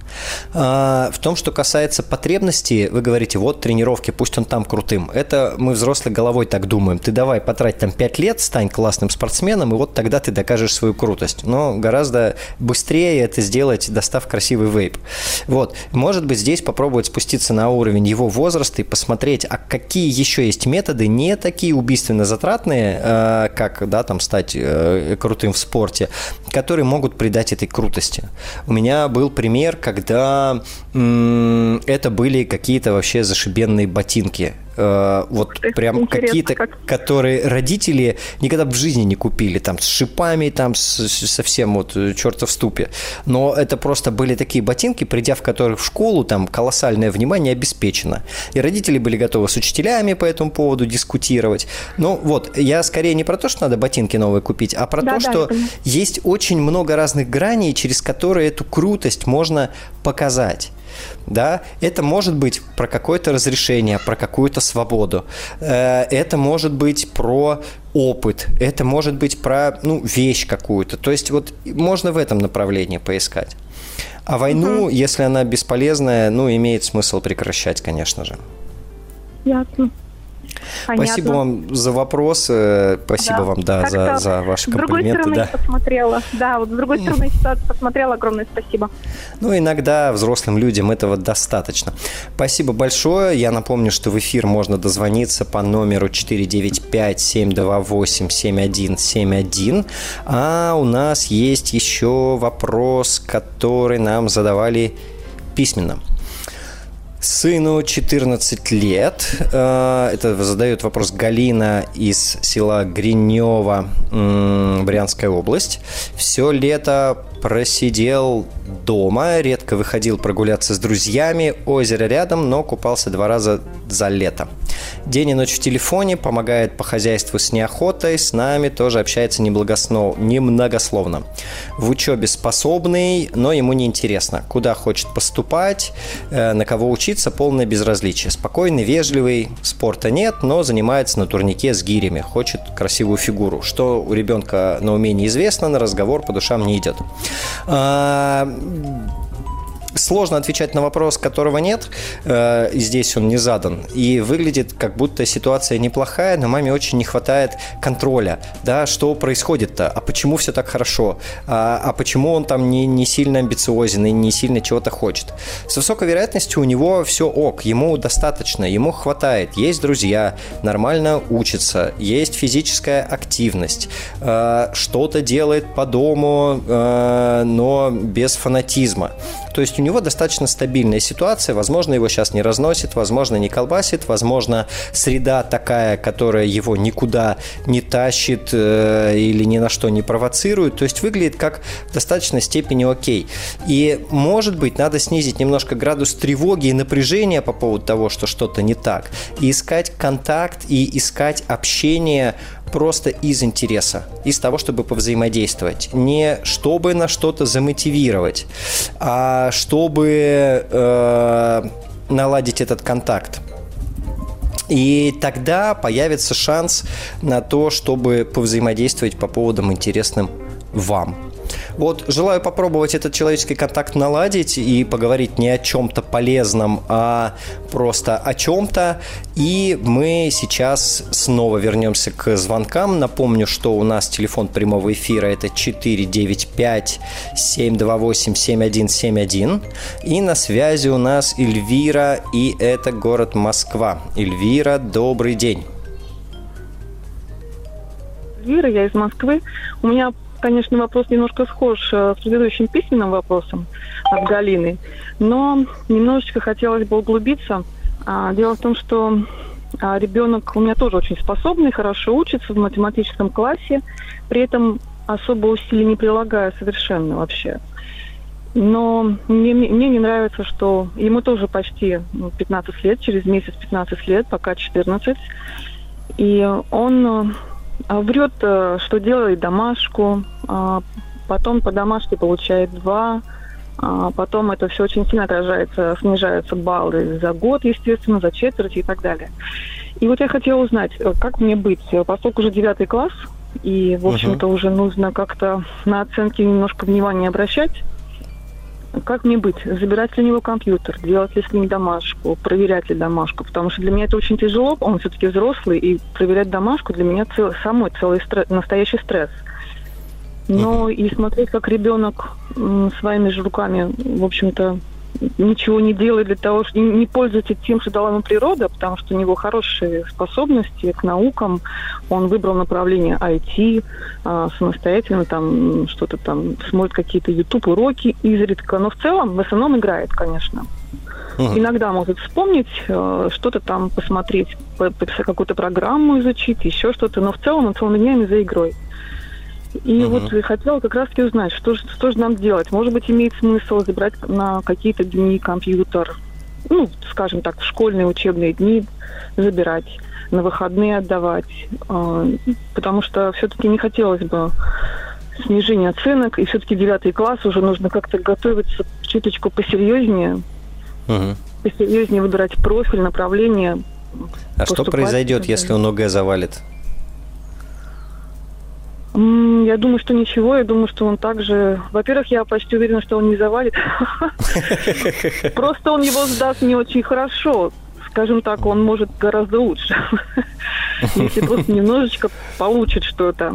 А, в том, что касается потребностей, вы говорите, вот тренировки, пусть он там крутым. Это мы взрослой головой так думаем. Ты давай потрать там 5 лет, стань классным спортсменом, и вот тогда ты докажешь свою крутость. Но гораздо быстрее это сделать, достав красивый вейп. Вот. Может быть, здесь попробовать спуститься на уровень его возраста и посмотреть, а какие еще есть методы, не такие убийственно затратные, а, как да, там, стать э, крутым в спорте, которые могут придать этой крутости. У меня был пример, когда это были какие-то вообще зашибенные ботинки. Э, вот прям какие-то, как... которые родители никогда в жизни не купили, там с шипами, там с, совсем вот э, черта в ступе. Но это просто были такие ботинки, придя в которых в школу, там колоссальное внимание обеспечено. И родители были готовы с учителями по этому поводу дискутировать. Ну вот, я скорее не про то, что надо ботинки новые купить, а про да, то, да, что есть очень много разных граней, через которые эту крутость можно показать да, это может быть про какое-то разрешение, про какую-то свободу, э, это может быть про опыт, это может быть про ну, вещь какую-то. То есть вот можно в этом направлении поискать. А войну, угу. если она бесполезная, ну, имеет смысл прекращать, конечно же. Ясно. Понятно. Спасибо вам за вопрос, спасибо да. вам, да, за, за ваши комплименты. С другой стороны да. посмотрела, да, вот с другой стороны ситуацию посмотрела, огромное спасибо. Ну, иногда взрослым людям этого достаточно. Спасибо большое. Я напомню, что в эфир можно дозвониться по номеру 495-728-7171. А у нас есть еще вопрос, который нам задавали письменно. Сыну 14 лет. Э, это задает вопрос Галина из села Гринева, Брянская область. Все лето просидел дома, редко выходил прогуляться с друзьями, озеро рядом, но купался два раза за лето. День и ночь в телефоне, помогает по хозяйству с неохотой, с нами тоже общается немногословно. В учебе способный, но ему не интересно. Куда хочет поступать, э, на кого учиться, полное безразличие. Спокойный, вежливый, спорта нет, но занимается на турнике с гирями, хочет красивую фигуру. Что у ребенка на уме неизвестно, на разговор по душам не идет. А, сложно отвечать на вопрос, которого нет. Э, здесь он не задан. И выглядит, как будто ситуация неплохая, но маме очень не хватает контроля. Да, что происходит-то? А почему все так хорошо? А, а почему он там не, не сильно амбициозен и не сильно чего-то хочет? С высокой вероятностью у него все ок, ему достаточно, ему хватает. Есть друзья, нормально учится, есть физическая активность, э, что-то делает по дому, э, но без фанатизма. То есть у него достаточно стабильная ситуация, возможно, его сейчас не разносит, возможно, не колбасит, возможно, среда такая, которая его никуда не тащит э, или ни на что не провоцирует, то есть выглядит как в достаточной степени окей. И, может быть, надо снизить немножко градус тревоги и напряжения по поводу того, что что-то не так, и искать контакт, и искать общение просто из интереса, из того, чтобы повзаимодействовать. Не чтобы на что-то замотивировать, а чтобы э, наладить этот контакт. И тогда появится шанс на то, чтобы повзаимодействовать по поводам интересным вам. Вот желаю попробовать этот человеческий контакт наладить и поговорить не о чем-то полезном, а просто о чем-то. И мы сейчас снова вернемся к звонкам. Напомню, что у нас телефон прямого эфира это 495 728 7171. И на связи у нас Эльвира, и это город Москва. Эльвира, добрый день. Эльвира, я из Москвы. У меня конечно, вопрос немножко схож э, с предыдущим письменным вопросом от Галины, но немножечко хотелось бы углубиться. А, дело в том, что а, ребенок у меня тоже очень способный, хорошо учится в математическом классе, при этом особо усилий не прилагая совершенно вообще. Но мне, мне не нравится, что ему тоже почти 15 ну, лет, через месяц 15 лет, пока 14. И он а, врет, э, что делает домашку, а, потом по домашке получает два, а потом это все очень сильно отражается, снижаются баллы за год, естественно, за четверть и так далее. И вот я хотела узнать, э, как мне быть, поскольку уже девятый класс, и, в общем-то, uh-huh. уже нужно как-то на оценки немножко внимания обращать. Как мне быть? Забирать ли у него компьютер, делать ли с ним домашку, проверять ли домашку? Потому что для меня это очень тяжело, он все-таки взрослый, и проверять домашку для меня цел, самой целый стресс, настоящий стресс. Но и смотреть, как ребенок своими же руками, в общем-то, ничего не делает для того, что не пользуется тем, что дала ему природа, потому что у него хорошие способности к наукам. Он выбрал направление IT, а, самостоятельно там что-то там смотрит какие-то YouTube уроки изредка, но в целом в основном играет, конечно. Угу. Иногда может вспомнить, э, что-то там посмотреть, какую-то программу изучить, еще что-то, но в целом он целыми днями за игрой. И угу. вот хотела как раз-таки узнать, что, что же нам делать. Может быть, имеет смысл забрать на какие-то дни компьютер, ну, скажем так, в школьные учебные дни забирать, на выходные отдавать. Э, потому что все-таки не хотелось бы снижения оценок, и все-таки девятый класс уже нужно как-то готовиться чуточку посерьезнее, угу. посерьезнее выбирать профиль, направление. А что произойдет, если он ОГЭ завалит? Я думаю, что ничего. Я думаю, что он также... Во-первых, я почти уверена, что он не завалит. Просто он его сдаст не очень хорошо. Скажем так, он может гораздо лучше. Если просто немножечко получит что-то.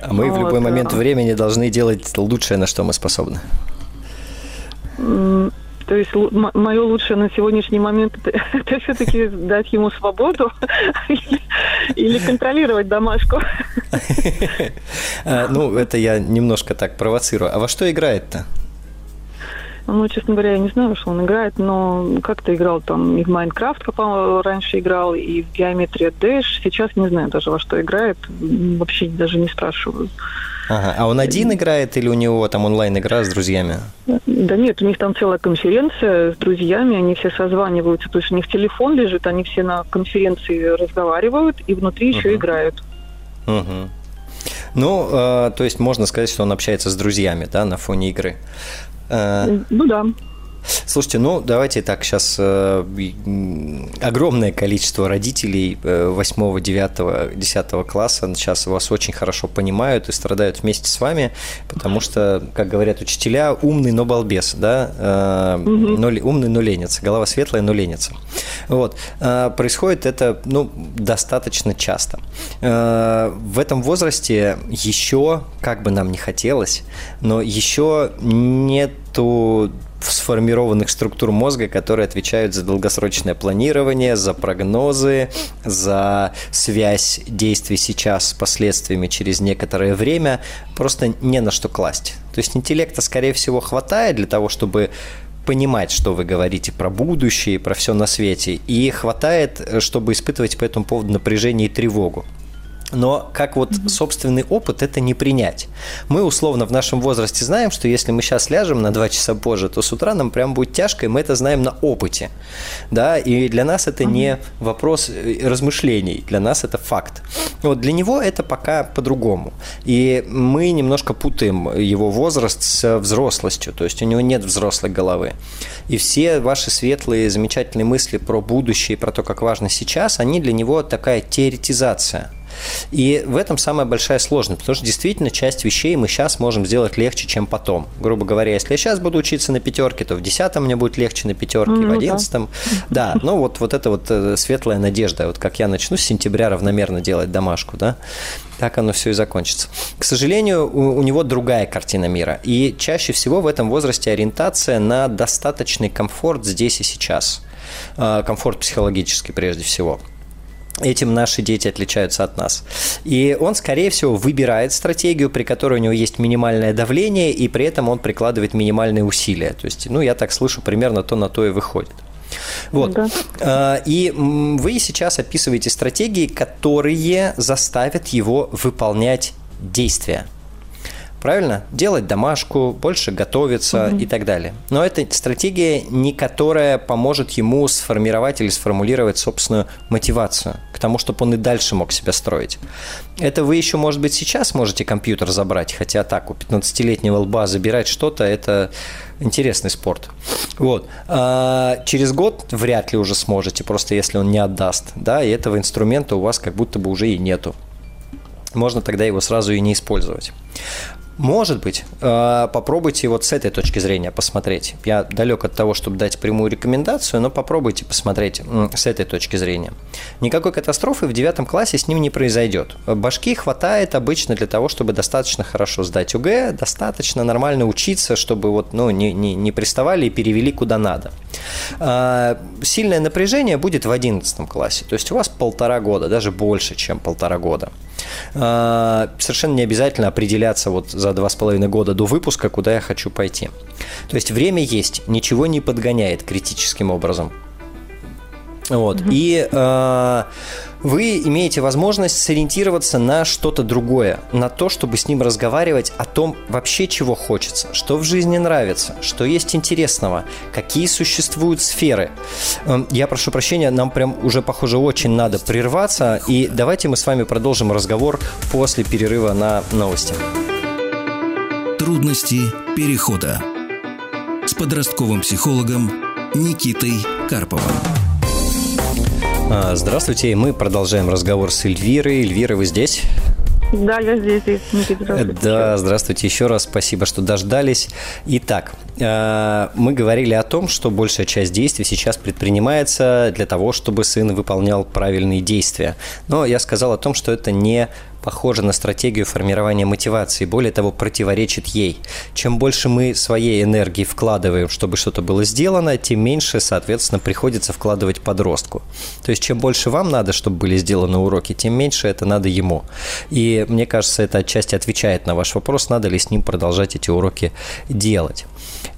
А мы в любой момент времени должны делать лучшее, на что мы способны. То есть мое лучшее на сегодняшний момент это, это все-таки дать ему свободу или, контролировать домашку. А, ну, это я немножко так провоцирую. А во что играет-то? Ну, честно говоря, я не знаю, что он играет, но как-то играл там и в Майнкрафт, как раньше играл, и в Геометрия Dash. Сейчас не знаю даже, во что играет. Вообще даже не спрашиваю. Ага. А он один играет или у него там онлайн-игра с друзьями? Да нет, у них там целая конференция с друзьями, они все созваниваются. То есть у них телефон лежит, они все на конференции разговаривают и внутри uh-huh. еще играют. Угу. Ну, э, то есть можно сказать, что он общается с друзьями, да, на фоне игры. Э, ну да. Слушайте, ну давайте так, сейчас э, огромное количество родителей э, 8, 9, 10 класса сейчас вас очень хорошо понимают и страдают вместе с вами, потому что, как говорят учителя, умный, но балбес, да, э, угу. но, умный, но ленится, голова светлая, но ленится. Вот. Э, происходит это, ну, достаточно часто. Э, в этом возрасте еще, как бы нам не хотелось, но еще нету сформированных структур мозга, которые отвечают за долгосрочное планирование, за прогнозы, за связь действий сейчас с последствиями через некоторое время, просто не на что класть. То есть интеллекта, скорее всего, хватает для того, чтобы понимать, что вы говорите про будущее, про все на свете, и хватает, чтобы испытывать по этому поводу напряжение и тревогу. Но как вот собственный опыт это не принять. Мы условно в нашем возрасте знаем, что если мы сейчас ляжем на 2 часа позже, то с утра нам прям будет тяжко, и мы это знаем на опыте. Да, и для нас это не вопрос э, размышлений, для нас это факт. Вот для него это пока по-другому. И мы немножко путаем его возраст с взрослостью, то есть у него нет взрослой головы. И все ваши светлые, замечательные мысли про будущее, про то, как важно сейчас, они для него такая теоретизация – и в этом самая большая сложность, потому что действительно часть вещей мы сейчас можем сделать легче, чем потом. Грубо говоря, если я сейчас буду учиться на пятерке, то в десятом мне будет легче на пятерке, mm, в одиннадцатом. Да. да, ну вот, вот это вот э, светлая надежда, вот как я начну с сентября равномерно делать домашку, да, так оно все и закончится. К сожалению, у, у него другая картина мира. И чаще всего в этом возрасте ориентация на достаточный комфорт здесь и сейчас. А, комфорт психологический прежде всего. Этим наши дети отличаются от нас. И он, скорее всего, выбирает стратегию, при которой у него есть минимальное давление, и при этом он прикладывает минимальные усилия. То есть, ну, я так слышу, примерно то на то и выходит. Вот. Да. А, и вы сейчас описываете стратегии, которые заставят его выполнять действия правильно? Делать домашку, больше готовиться угу. и так далее. Но это стратегия, не которая поможет ему сформировать или сформулировать собственную мотивацию к тому, чтобы он и дальше мог себя строить. Это вы еще, может быть, сейчас можете компьютер забрать, хотя так, у 15-летнего лба забирать что-то – это интересный спорт. Вот. А через год вряд ли уже сможете, просто если он не отдаст. Да, и этого инструмента у вас как будто бы уже и нету можно тогда его сразу и не использовать. Может быть, э, попробуйте вот с этой точки зрения посмотреть. Я далек от того, чтобы дать прямую рекомендацию, но попробуйте посмотреть с этой точки зрения. Никакой катастрофы в девятом классе с ним не произойдет. Башки хватает обычно для того, чтобы достаточно хорошо сдать УГ, достаточно нормально учиться, чтобы вот, ну, не, не, не приставали и перевели куда надо. А, сильное напряжение будет в одиннадцатом классе, то есть у вас полтора года, даже больше, чем полтора года. Э, совершенно не обязательно определяться вот за два с половиной года до выпуска, куда я хочу пойти. То есть время есть, ничего не подгоняет критическим образом. Вот. Mm-hmm. И э, вы имеете возможность сориентироваться на что-то другое, на то, чтобы с ним разговаривать о том вообще, чего хочется, что в жизни нравится, что есть интересного, какие существуют сферы. Эм, я прошу прощения, нам прям уже, похоже, очень надо прерваться, и давайте мы с вами продолжим разговор после перерыва на новости. Трудности перехода с подростковым психологом Никитой Карповым. А, здравствуйте, мы продолжаем разговор с Эльвирой. Эльвира, вы здесь? Да, я здесь, здесь. здравствуйте. Да, здравствуйте еще раз, спасибо, что дождались. Итак, мы говорили о том, что большая часть действий сейчас предпринимается для того, чтобы сын выполнял правильные действия. Но я сказал о том, что это не похоже на стратегию формирования мотивации, более того, противоречит ей. Чем больше мы своей энергии вкладываем, чтобы что-то было сделано, тем меньше, соответственно, приходится вкладывать подростку. То есть, чем больше вам надо, чтобы были сделаны уроки, тем меньше это надо ему. И мне кажется, это отчасти отвечает на ваш вопрос, надо ли с ним продолжать эти уроки делать.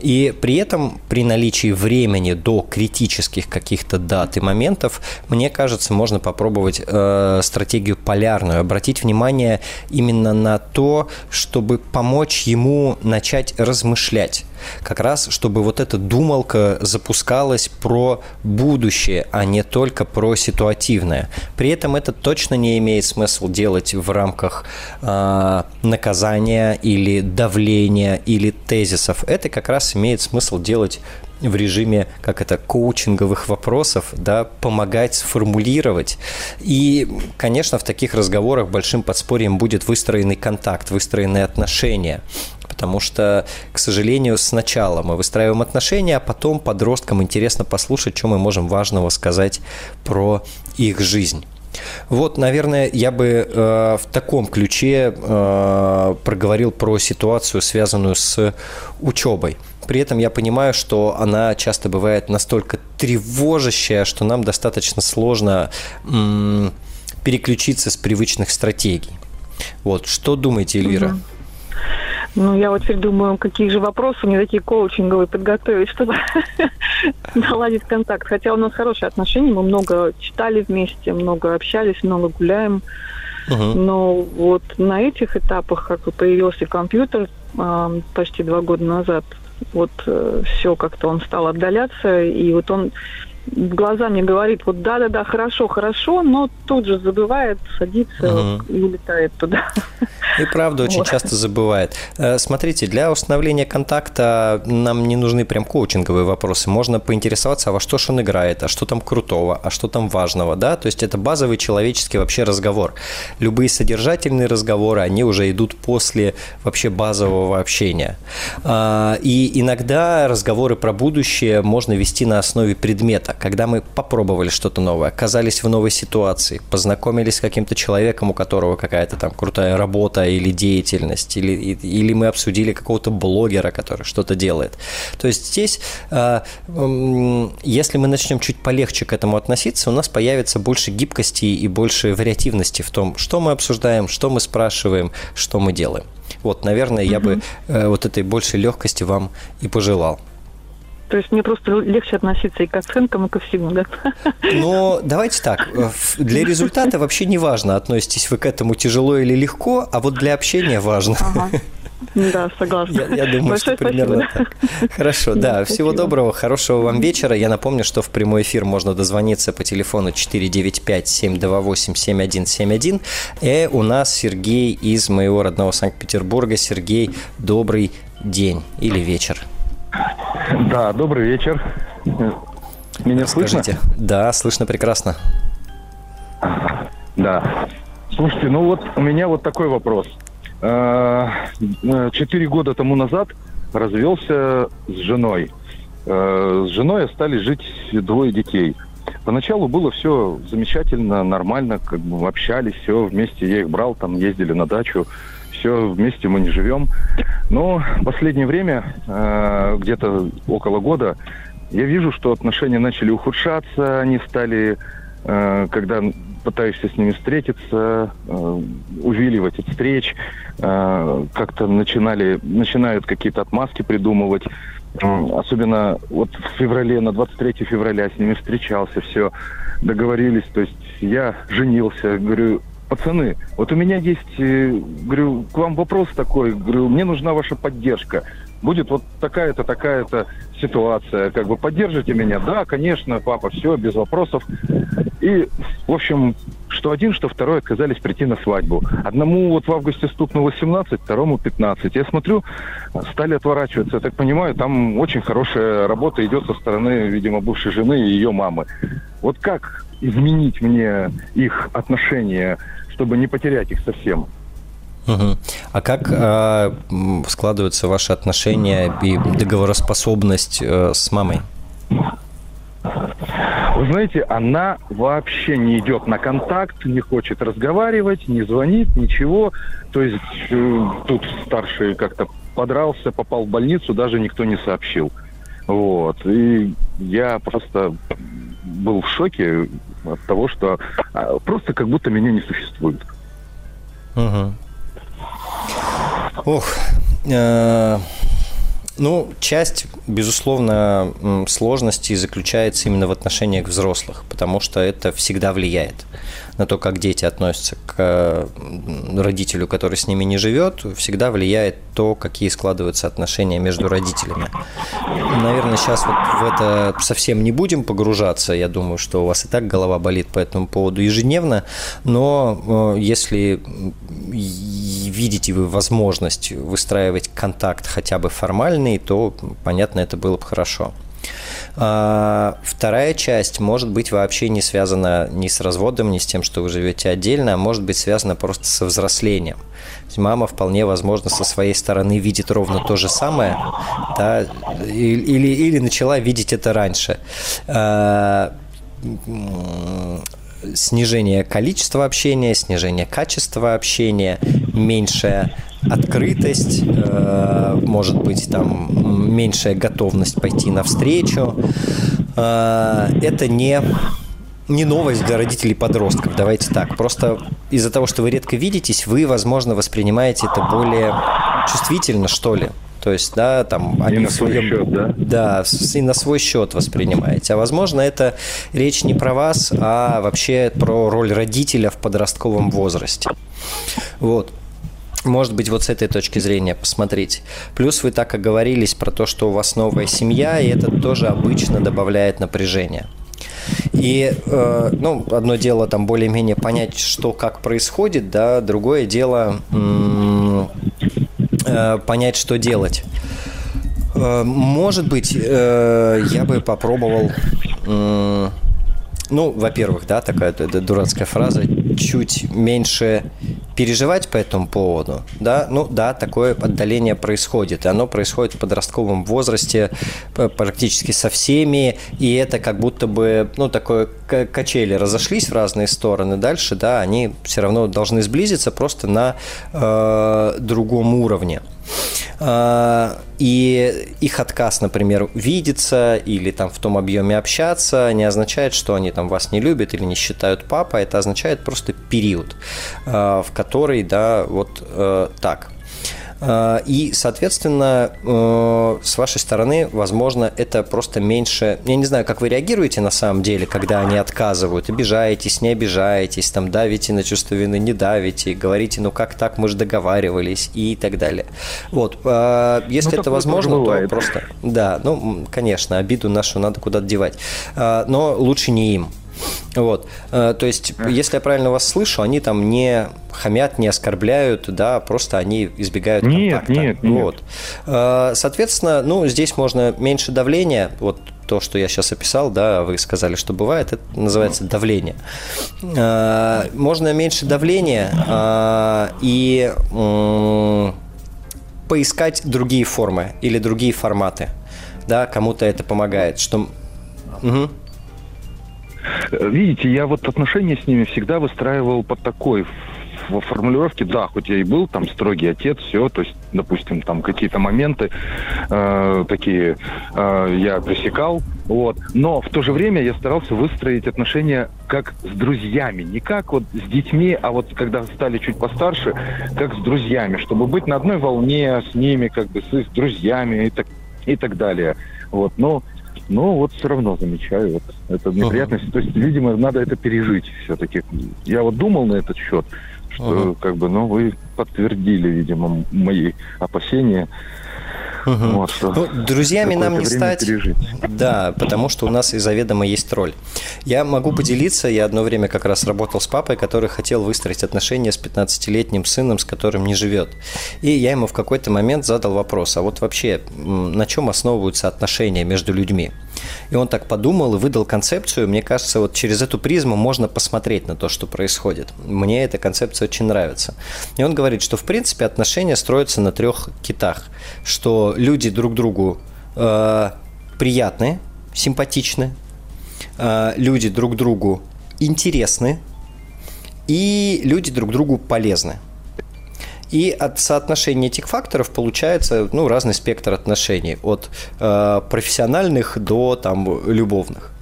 И при этом, при наличии времени до критических каких-то дат и моментов, мне кажется, можно попробовать э, стратегию полярную, обратить внимание именно на то, чтобы помочь ему начать размышлять как раз, чтобы вот эта думалка запускалась про будущее, а не только про ситуативное. При этом это точно не имеет смысла делать в рамках э, наказания или давления или тезисов. Это как раз имеет смысл делать в режиме, как это, коучинговых вопросов, да, помогать сформулировать. И, конечно, в таких разговорах большим подспорьем будет выстроенный контакт, выстроенные отношения. Потому что, к сожалению, сначала мы выстраиваем отношения, а потом подросткам интересно послушать, что мы можем важного сказать про их жизнь. Вот, наверное, я бы э, в таком ключе э, проговорил про ситуацию, связанную с учебой. При этом я понимаю, что она часто бывает настолько тревожащая, что нам достаточно сложно м- переключиться с привычных стратегий. Вот, что думаете, Эльвира? Угу. Ну, я вот теперь думаю, какие же вопросы мне такие коучинговые подготовить, чтобы наладить контакт. Хотя у нас хорошие отношения, мы много читали вместе, много общались, много гуляем. Uh-huh. Но вот на этих этапах, как появился компьютер э, почти два года назад, вот э, все как-то он стал отдаляться, и вот он в глаза мне говорит, вот да-да-да, хорошо, хорошо, но тут же забывает, садится угу. и улетает туда. И правда очень вот. часто забывает. Э, смотрите, для установления контакта нам не нужны прям коучинговые вопросы. Можно поинтересоваться, а во что же он играет, а что там крутого, а что там важного, да? То есть это базовый человеческий вообще разговор. Любые содержательные разговоры, они уже идут после вообще базового общения. А, и иногда разговоры про будущее можно вести на основе предмета когда мы попробовали что-то новое, оказались в новой ситуации, познакомились с каким-то человеком, у которого какая-то там крутая работа или деятельность, или, или мы обсудили какого-то блогера, который что-то делает. То есть здесь, а, если мы начнем чуть полегче к этому относиться, у нас появится больше гибкости и больше вариативности в том, что мы обсуждаем, что мы спрашиваем, что мы делаем. Вот, наверное, я бы э, вот этой большей легкости вам и пожелал. То есть мне просто легче относиться и к оценкам, и ко всему, да? Но давайте так. Для результата вообще не важно, относитесь вы к этому тяжело или легко, а вот для общения важно. Ага. Да, согласна. Я, я думаю, Большое что примерно спасибо. так. Хорошо, да, да всего доброго, хорошего вам вечера. Я напомню, что в прямой эфир можно дозвониться по телефону 495-728-7171. И у нас Сергей из моего родного Санкт-Петербурга. Сергей, добрый день или вечер. Да, добрый вечер. Меня Скажите. слышно? Да, слышно прекрасно. Да. Слушайте, ну вот у меня вот такой вопрос. Э, четыре года тому назад развелся с женой. Э, с женой остались жить двое детей. Поначалу было все замечательно, нормально, как бы общались, все вместе. Я их брал, там ездили на дачу все, вместе мы не живем. Но последнее время, э, где-то около года, я вижу, что отношения начали ухудшаться, они стали э, когда пытаешься с ними встретиться, э, увиливать от встреч, э, как-то начинали, начинают какие-то отмазки придумывать. Особенно вот в феврале, на 23 февраля с ними встречался, все, договорились. То есть я женился, говорю, пацаны, вот у меня есть, говорю, к вам вопрос такой, говорю, мне нужна ваша поддержка будет вот такая-то, такая-то ситуация, как бы поддержите меня? Да, конечно, папа, все, без вопросов. И, в общем, что один, что второй отказались прийти на свадьбу. Одному вот в августе стукнуло 17, второму 15. Я смотрю, стали отворачиваться. Я так понимаю, там очень хорошая работа идет со стороны, видимо, бывшей жены и ее мамы. Вот как изменить мне их отношения, чтобы не потерять их совсем? Угу. А как э, складываются ваши отношения и договороспособность э, с мамой? Вы знаете, она вообще не идет на контакт, не хочет разговаривать, не звонит, ничего. То есть э, тут старший как-то подрался, попал в больницу, даже никто не сообщил. Вот. И я просто был в шоке от того, что а, просто как будто меня не существует. Угу. Ох, э, ну, часть, безусловно, сложностей заключается именно в отношениях взрослых, потому что это всегда влияет на то, как дети относятся к родителю, который с ними не живет, всегда влияет то, какие складываются отношения между родителями. Наверное, сейчас вот в это совсем не будем погружаться. Я думаю, что у вас и так голова болит по этому поводу ежедневно. Но э, если видите вы возможность выстраивать контакт хотя бы формальный, то, понятно, это было бы хорошо. А, вторая часть может быть вообще не связана ни с разводом, ни с тем, что вы живете отдельно, а может быть связана просто со взрослением. Мама вполне возможно со своей стороны видит ровно то же самое, да, или, или начала видеть это раньше а, снижение количества общения, снижение качества общения, меньшая открытость, э, может быть, там меньшая готовность пойти навстречу. Э, это не не новость для родителей подростков, давайте так. Просто из-за того, что вы редко видитесь, вы, возможно, воспринимаете это более чувствительно, что ли. То есть, да, там они и на свой своем, счет, да? Да, и на свой счет воспринимаете. А возможно, это речь не про вас, а вообще про роль родителя в подростковом возрасте. Вот. Может быть, вот с этой точки зрения посмотреть. Плюс вы так оговорились про то, что у вас новая семья, и это тоже обычно добавляет напряжение. И, э, ну, одно дело там более-менее понять, что как происходит, да, другое дело э, понять, что делать. Э, может быть, э, я бы попробовал... Э, ну, во-первых, да, такая дурацкая фраза, чуть меньше переживать по этому поводу, да, ну да, такое отдаление происходит, и оно происходит в подростковом возрасте практически со всеми, и это как будто бы, ну, такое качели разошлись в разные стороны, дальше, да, они все равно должны сблизиться просто на э, другом уровне. А, и их отказ, например, видеться или там в том объеме общаться не означает, что они там вас не любят или не считают папа. Это означает просто период, а, в который, да, вот э, так. А, и, соответственно, э, с вашей стороны, возможно, это просто меньше... Я не знаю, как вы реагируете на самом деле, когда они отказывают. Обижаетесь, не обижаетесь, там давите на чувство вины, не давите, говорите, ну как так, мы же договаривались и так далее. Вот. А, если ну, это возможно, то просто... Да, ну, конечно, обиду нашу надо куда-то девать. А, но лучше не им. Вот. Э, то есть, если я правильно вас слышу, они там не хамят, не оскорбляют, да, просто они избегают контакта. Нет, нет, нет. Вот. Э, соответственно, ну, здесь можно меньше давления, вот то, что я сейчас описал, да, вы сказали, что бывает, это называется давление. Э, можно меньше давления и поискать другие формы или другие форматы, да, кому-то это помогает, что... Угу. Видите, я вот отношения с ними всегда выстраивал под такой в формулировке, да, хоть я и был там строгий отец, все, то есть, допустим, там какие-то моменты э, такие э, я пресекал, вот, но в то же время я старался выстроить отношения как с друзьями, не как вот с детьми, а вот когда стали чуть постарше, как с друзьями, чтобы быть на одной волне с ними, как бы с их друзьями и так, и так далее. Вот, но но вот все равно замечаю вот это неприятность. Uh-huh. То есть, видимо, надо это пережить все-таки. Я вот думал на этот счет, что uh-huh. как бы, ну, вы подтвердили, видимо, мои опасения. Угу. Вот, ну, друзьями нам не стать. Пережить. Да, потому что у нас и заведомо есть роль. Я могу поделиться, я одно время как раз работал с папой, который хотел выстроить отношения с 15-летним сыном, с которым не живет. И я ему в какой-то момент задал вопрос, а вот вообще на чем основываются отношения между людьми? И он так подумал и выдал концепцию. Мне кажется, вот через эту призму можно посмотреть на то, что происходит. Мне эта концепция очень нравится. И он говорит, что в принципе отношения строятся на трех китах. Что люди друг другу э, приятны, симпатичны, э, люди друг другу интересны, и люди друг другу полезны. И от соотношения этих факторов получается ну, разный спектр отношений, от э, профессиональных до там, любовных.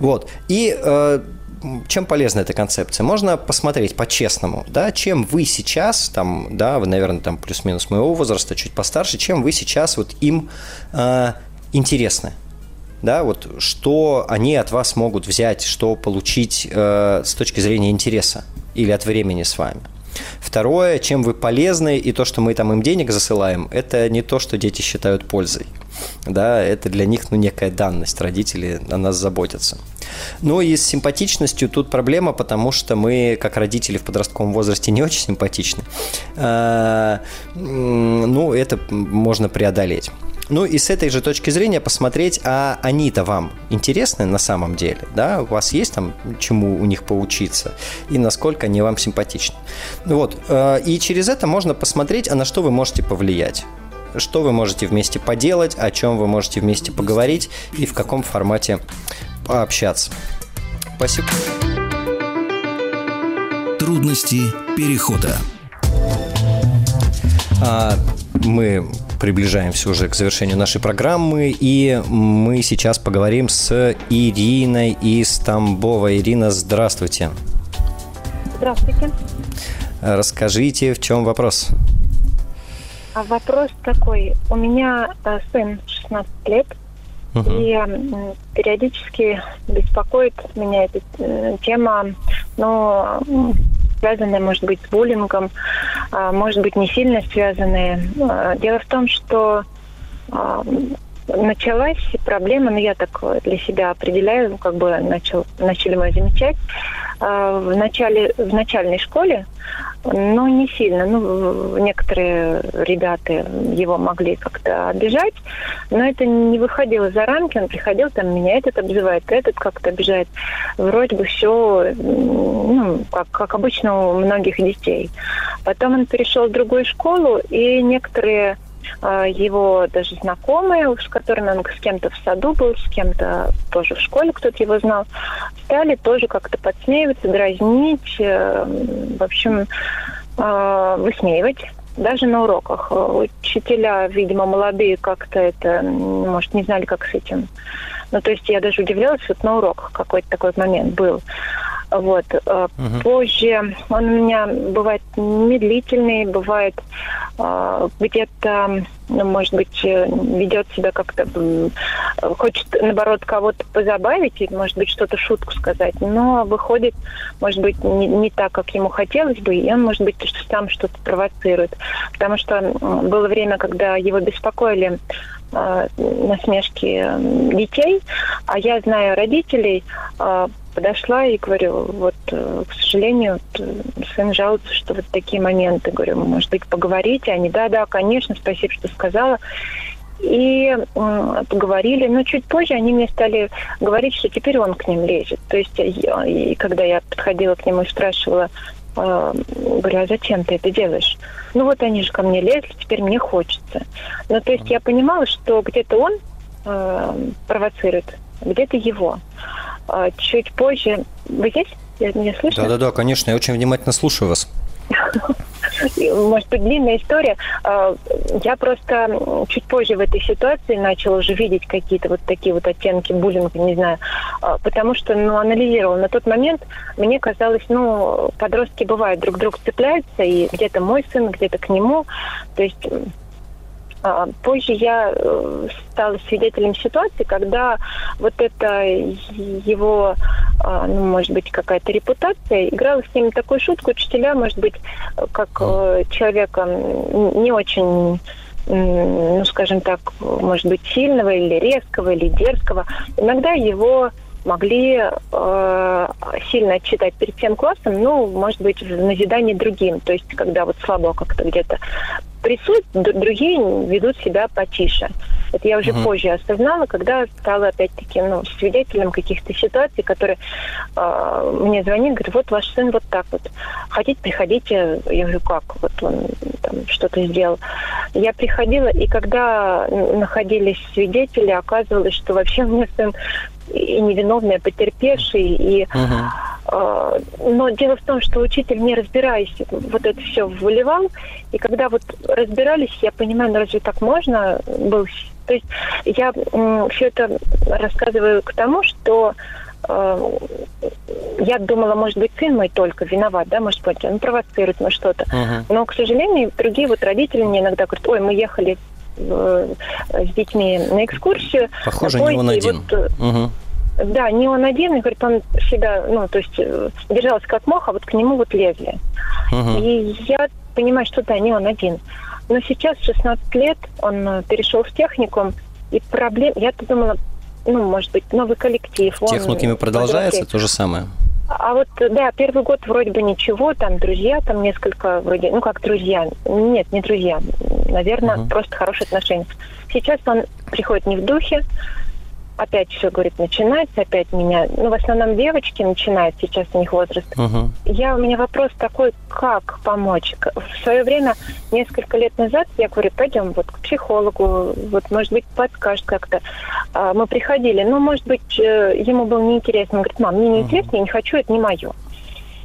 Вот. И э, чем полезна эта концепция? Можно посмотреть по-честному, да, чем вы сейчас, там, да, вы, наверное, там плюс-минус моего возраста, чуть постарше, чем вы сейчас вот им э, интересны, да, вот что они от вас могут взять, что получить э, с точки зрения интереса или от времени с вами. Второе, чем вы полезны, и то, что мы там им денег засылаем, это не то, что дети считают пользой. Да, это для них ну, некая данность, родители о нас заботятся. Ну и с симпатичностью тут проблема, потому что мы, как родители в подростковом возрасте, не очень симпатичны. А, ну, это можно преодолеть. Ну и с этой же точки зрения посмотреть, а они-то вам интересны на самом деле, да, у вас есть там чему у них поучиться, и насколько они вам симпатичны. Вот, э, и через это можно посмотреть, а на что вы можете повлиять что вы можете вместе поделать, о чем вы можете вместе поговорить и в каком формате пообщаться. Спасибо. Трудности перехода. А, мы приближаемся уже к завершению нашей программы, и мы сейчас поговорим с Ириной из Тамбова. Ирина, здравствуйте. Здравствуйте. Расскажите, в чем вопрос? А вопрос такой. У меня э, сын 16 лет, угу. и периодически беспокоит меня эта э, тема, но связанные, может быть, с буллингом, может быть, не сильно связанные. А, дело в том, что а, началась проблема, ну я так для себя определяю, как бы начал, начали мы замечать, в начале в начальной школе но не сильно. Ну, некоторые ребята его могли как-то обижать, но это не выходило за рамки. Он приходил, там меня этот обзывает, этот как-то обижает. Вроде бы все, ну, как, как обычно у многих детей. Потом он перешел в другую школу, и некоторые его даже знакомые, с которыми он с кем-то в саду был, с кем-то тоже в школе кто-то его знал, стали тоже как-то подсмеиваться, дразнить, э, в общем, а, высмеивать даже на уроках. Учителя, видимо, молодые как-то это, может, не знали, как с этим. Ну, то есть я даже удивлялась, вот на уроках какой-то такой момент был. Вот. Угу. Позже он у меня бывает медлительный, бывает э, где-то, ну, может быть, э, ведет себя как-то, хочет, наоборот, кого-то позабавить, или, может быть, что-то шутку сказать, но выходит, может быть, не, не так, как ему хотелось бы, и он, может быть, сам что-то провоцирует. Потому что было время, когда его беспокоили насмешки детей, а я знаю родителей, подошла и говорю, вот, э, к сожалению, сын жалуется, что вот такие моменты. Говорю, может быть, поговорите? Они, да-да, конечно, спасибо, что сказала. И э, поговорили, но чуть позже они мне стали говорить, что теперь он к ним лезет. То есть, я, и когда я подходила к нему и спрашивала, э, говорю, а зачем ты это делаешь? Ну вот они же ко мне лезли, теперь мне хочется. Ну то есть я понимала, что где-то он э, провоцирует, где-то его. А, чуть позже. Вы здесь? Я не слышу? Да-да-да, конечно, я очень внимательно слушаю вас. может быть, длинная история. А, я просто чуть позже в этой ситуации начала уже видеть какие-то вот такие вот оттенки буллинга, не знаю, а, потому что, ну, анализировала. На тот момент мне казалось, ну, подростки бывают, друг к другу цепляются, и где-то мой сын, где-то к нему. То есть позже я э, стала свидетелем ситуации, когда вот это его, а, ну, может быть, какая-то репутация играла с ним такую шутку. Учителя, может быть, как э, человека не очень ну, скажем так, может быть, сильного или резкого, или дерзкого, иногда его могли э, сильно отчитать перед всем классом, ну, может быть, в назидании другим. То есть, когда вот слабо как-то где-то прессуют, другие ведут себя потише. Это я уже uh-huh. позже осознала, когда стала опять-таки ну, свидетелем каких-то ситуаций, которые э, мне звонит, говорит, вот ваш сын вот так вот. Хотите, приходите. Я говорю, как? Вот он там что-то сделал. Я приходила, и когда находились свидетели, оказывалось, что вообще у меня сын и невиновный, а потерпевший, и uh-huh. э, но дело в том, что учитель, не разбираясь, вот это все выливал, и когда вот разбирались, я понимаю, ну разве так можно был то есть я э, все это рассказываю к тому, что э, я думала, может быть, сын мой только виноват, да, может быть, он провоцирует на что-то. Uh-huh. Но, к сожалению, другие вот родители мне иногда говорят, ой, мы ехали с детьми на экскурсию. Похоже, не он один. Вот, uh-huh. Да, не он один, и говорит, он всегда, ну, то есть э, держался как мог, а вот к нему вот лезли. Uh-huh. И я понимаю, что да, не он один. Но сейчас 16 лет, он э, перешел в техникум, и проблем... Я-то думала, ну, может быть, новый коллектив. В техникуме продолжается то же самое? А вот, да, первый год вроде бы ничего, там друзья, там несколько вроде, ну как друзья, нет, не друзья, наверное, uh-huh. просто хорошие отношения. Сейчас он приходит не в духе, опять все, говорит, начинается, опять меня, ну, в основном девочки начинают, сейчас у них возраст. Uh-huh. Я, у меня вопрос такой, как помочь? В свое время, несколько лет назад, я говорю, пойдем вот к психологу, вот, может быть, подскажет как-то. А, мы приходили, ну, может быть, э, ему было неинтересно. Он говорит, мам, мне неинтересно, uh-huh. я не хочу, это не мое.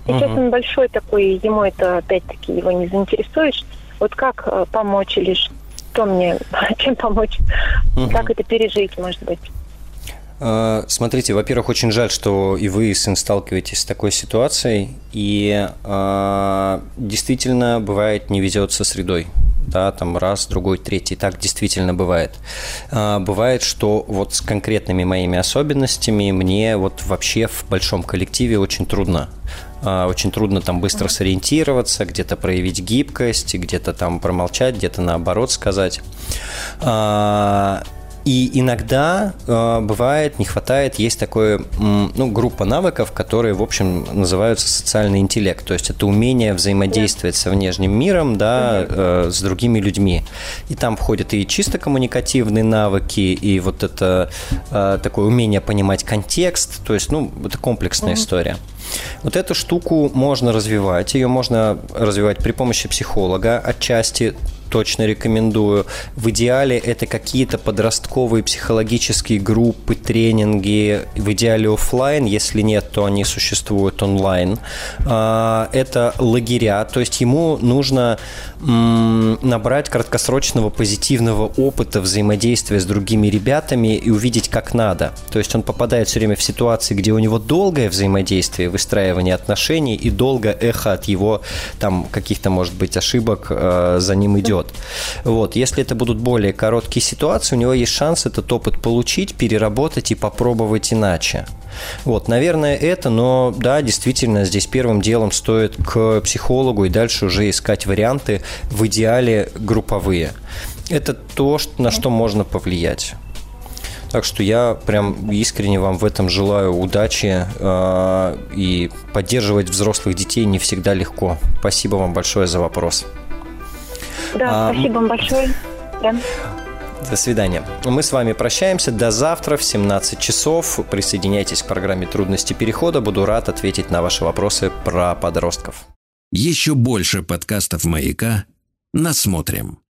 Сейчас uh-huh. он большой такой, ему это, опять-таки, его не заинтересуешь. Вот как э, помочь или что мне, чем помочь? Uh-huh. Как это пережить, может быть? Э, смотрите, во-первых, очень жаль, что и вы, и сын, сталкиваетесь с такой ситуацией. И э, действительно, бывает, не везет со средой. Да, там раз, другой, третий. Так действительно бывает. Э, бывает, что вот с конкретными моими особенностями мне вот вообще в большом коллективе очень трудно э, очень трудно там быстро сориентироваться, где-то проявить гибкость, где-то там промолчать, где-то наоборот сказать. И иногда э, бывает, не хватает, есть такое, ну, группа навыков, которые, в общем, называются социальный интеллект. То есть это умение взаимодействовать со внешним миром, да, э, с другими людьми. И там входят и чисто коммуникативные навыки, и вот это э, такое умение понимать контекст. То есть, ну, это комплексная история. Вот эту штуку можно развивать. Ее можно развивать при помощи психолога отчасти точно рекомендую. В идеале это какие-то подростковые психологические группы, тренинги, в идеале офлайн, если нет, то они существуют онлайн. А, это лагеря, то есть ему нужно набрать краткосрочного позитивного опыта взаимодействия с другими ребятами и увидеть, как надо. То есть он попадает все время в ситуации, где у него долгое взаимодействие, выстраивание отношений и долго эхо от его там каких-то, может быть, ошибок э, за ним идет идет. Вот. Если это будут более короткие ситуации, у него есть шанс этот опыт получить, переработать и попробовать иначе. Вот, наверное, это, но да, действительно, здесь первым делом стоит к психологу и дальше уже искать варианты, в идеале групповые. Это то, на что можно повлиять. Так что я прям искренне вам в этом желаю удачи. Э, и поддерживать взрослых детей не всегда легко. Спасибо вам большое за вопрос. Да, а, спасибо вам большое. Да. До свидания. Мы с вами прощаемся. До завтра в 17 часов. Присоединяйтесь к программе «Трудности перехода». Буду рад ответить на ваши вопросы про подростков. Еще больше подкастов «Маяка» насмотрим.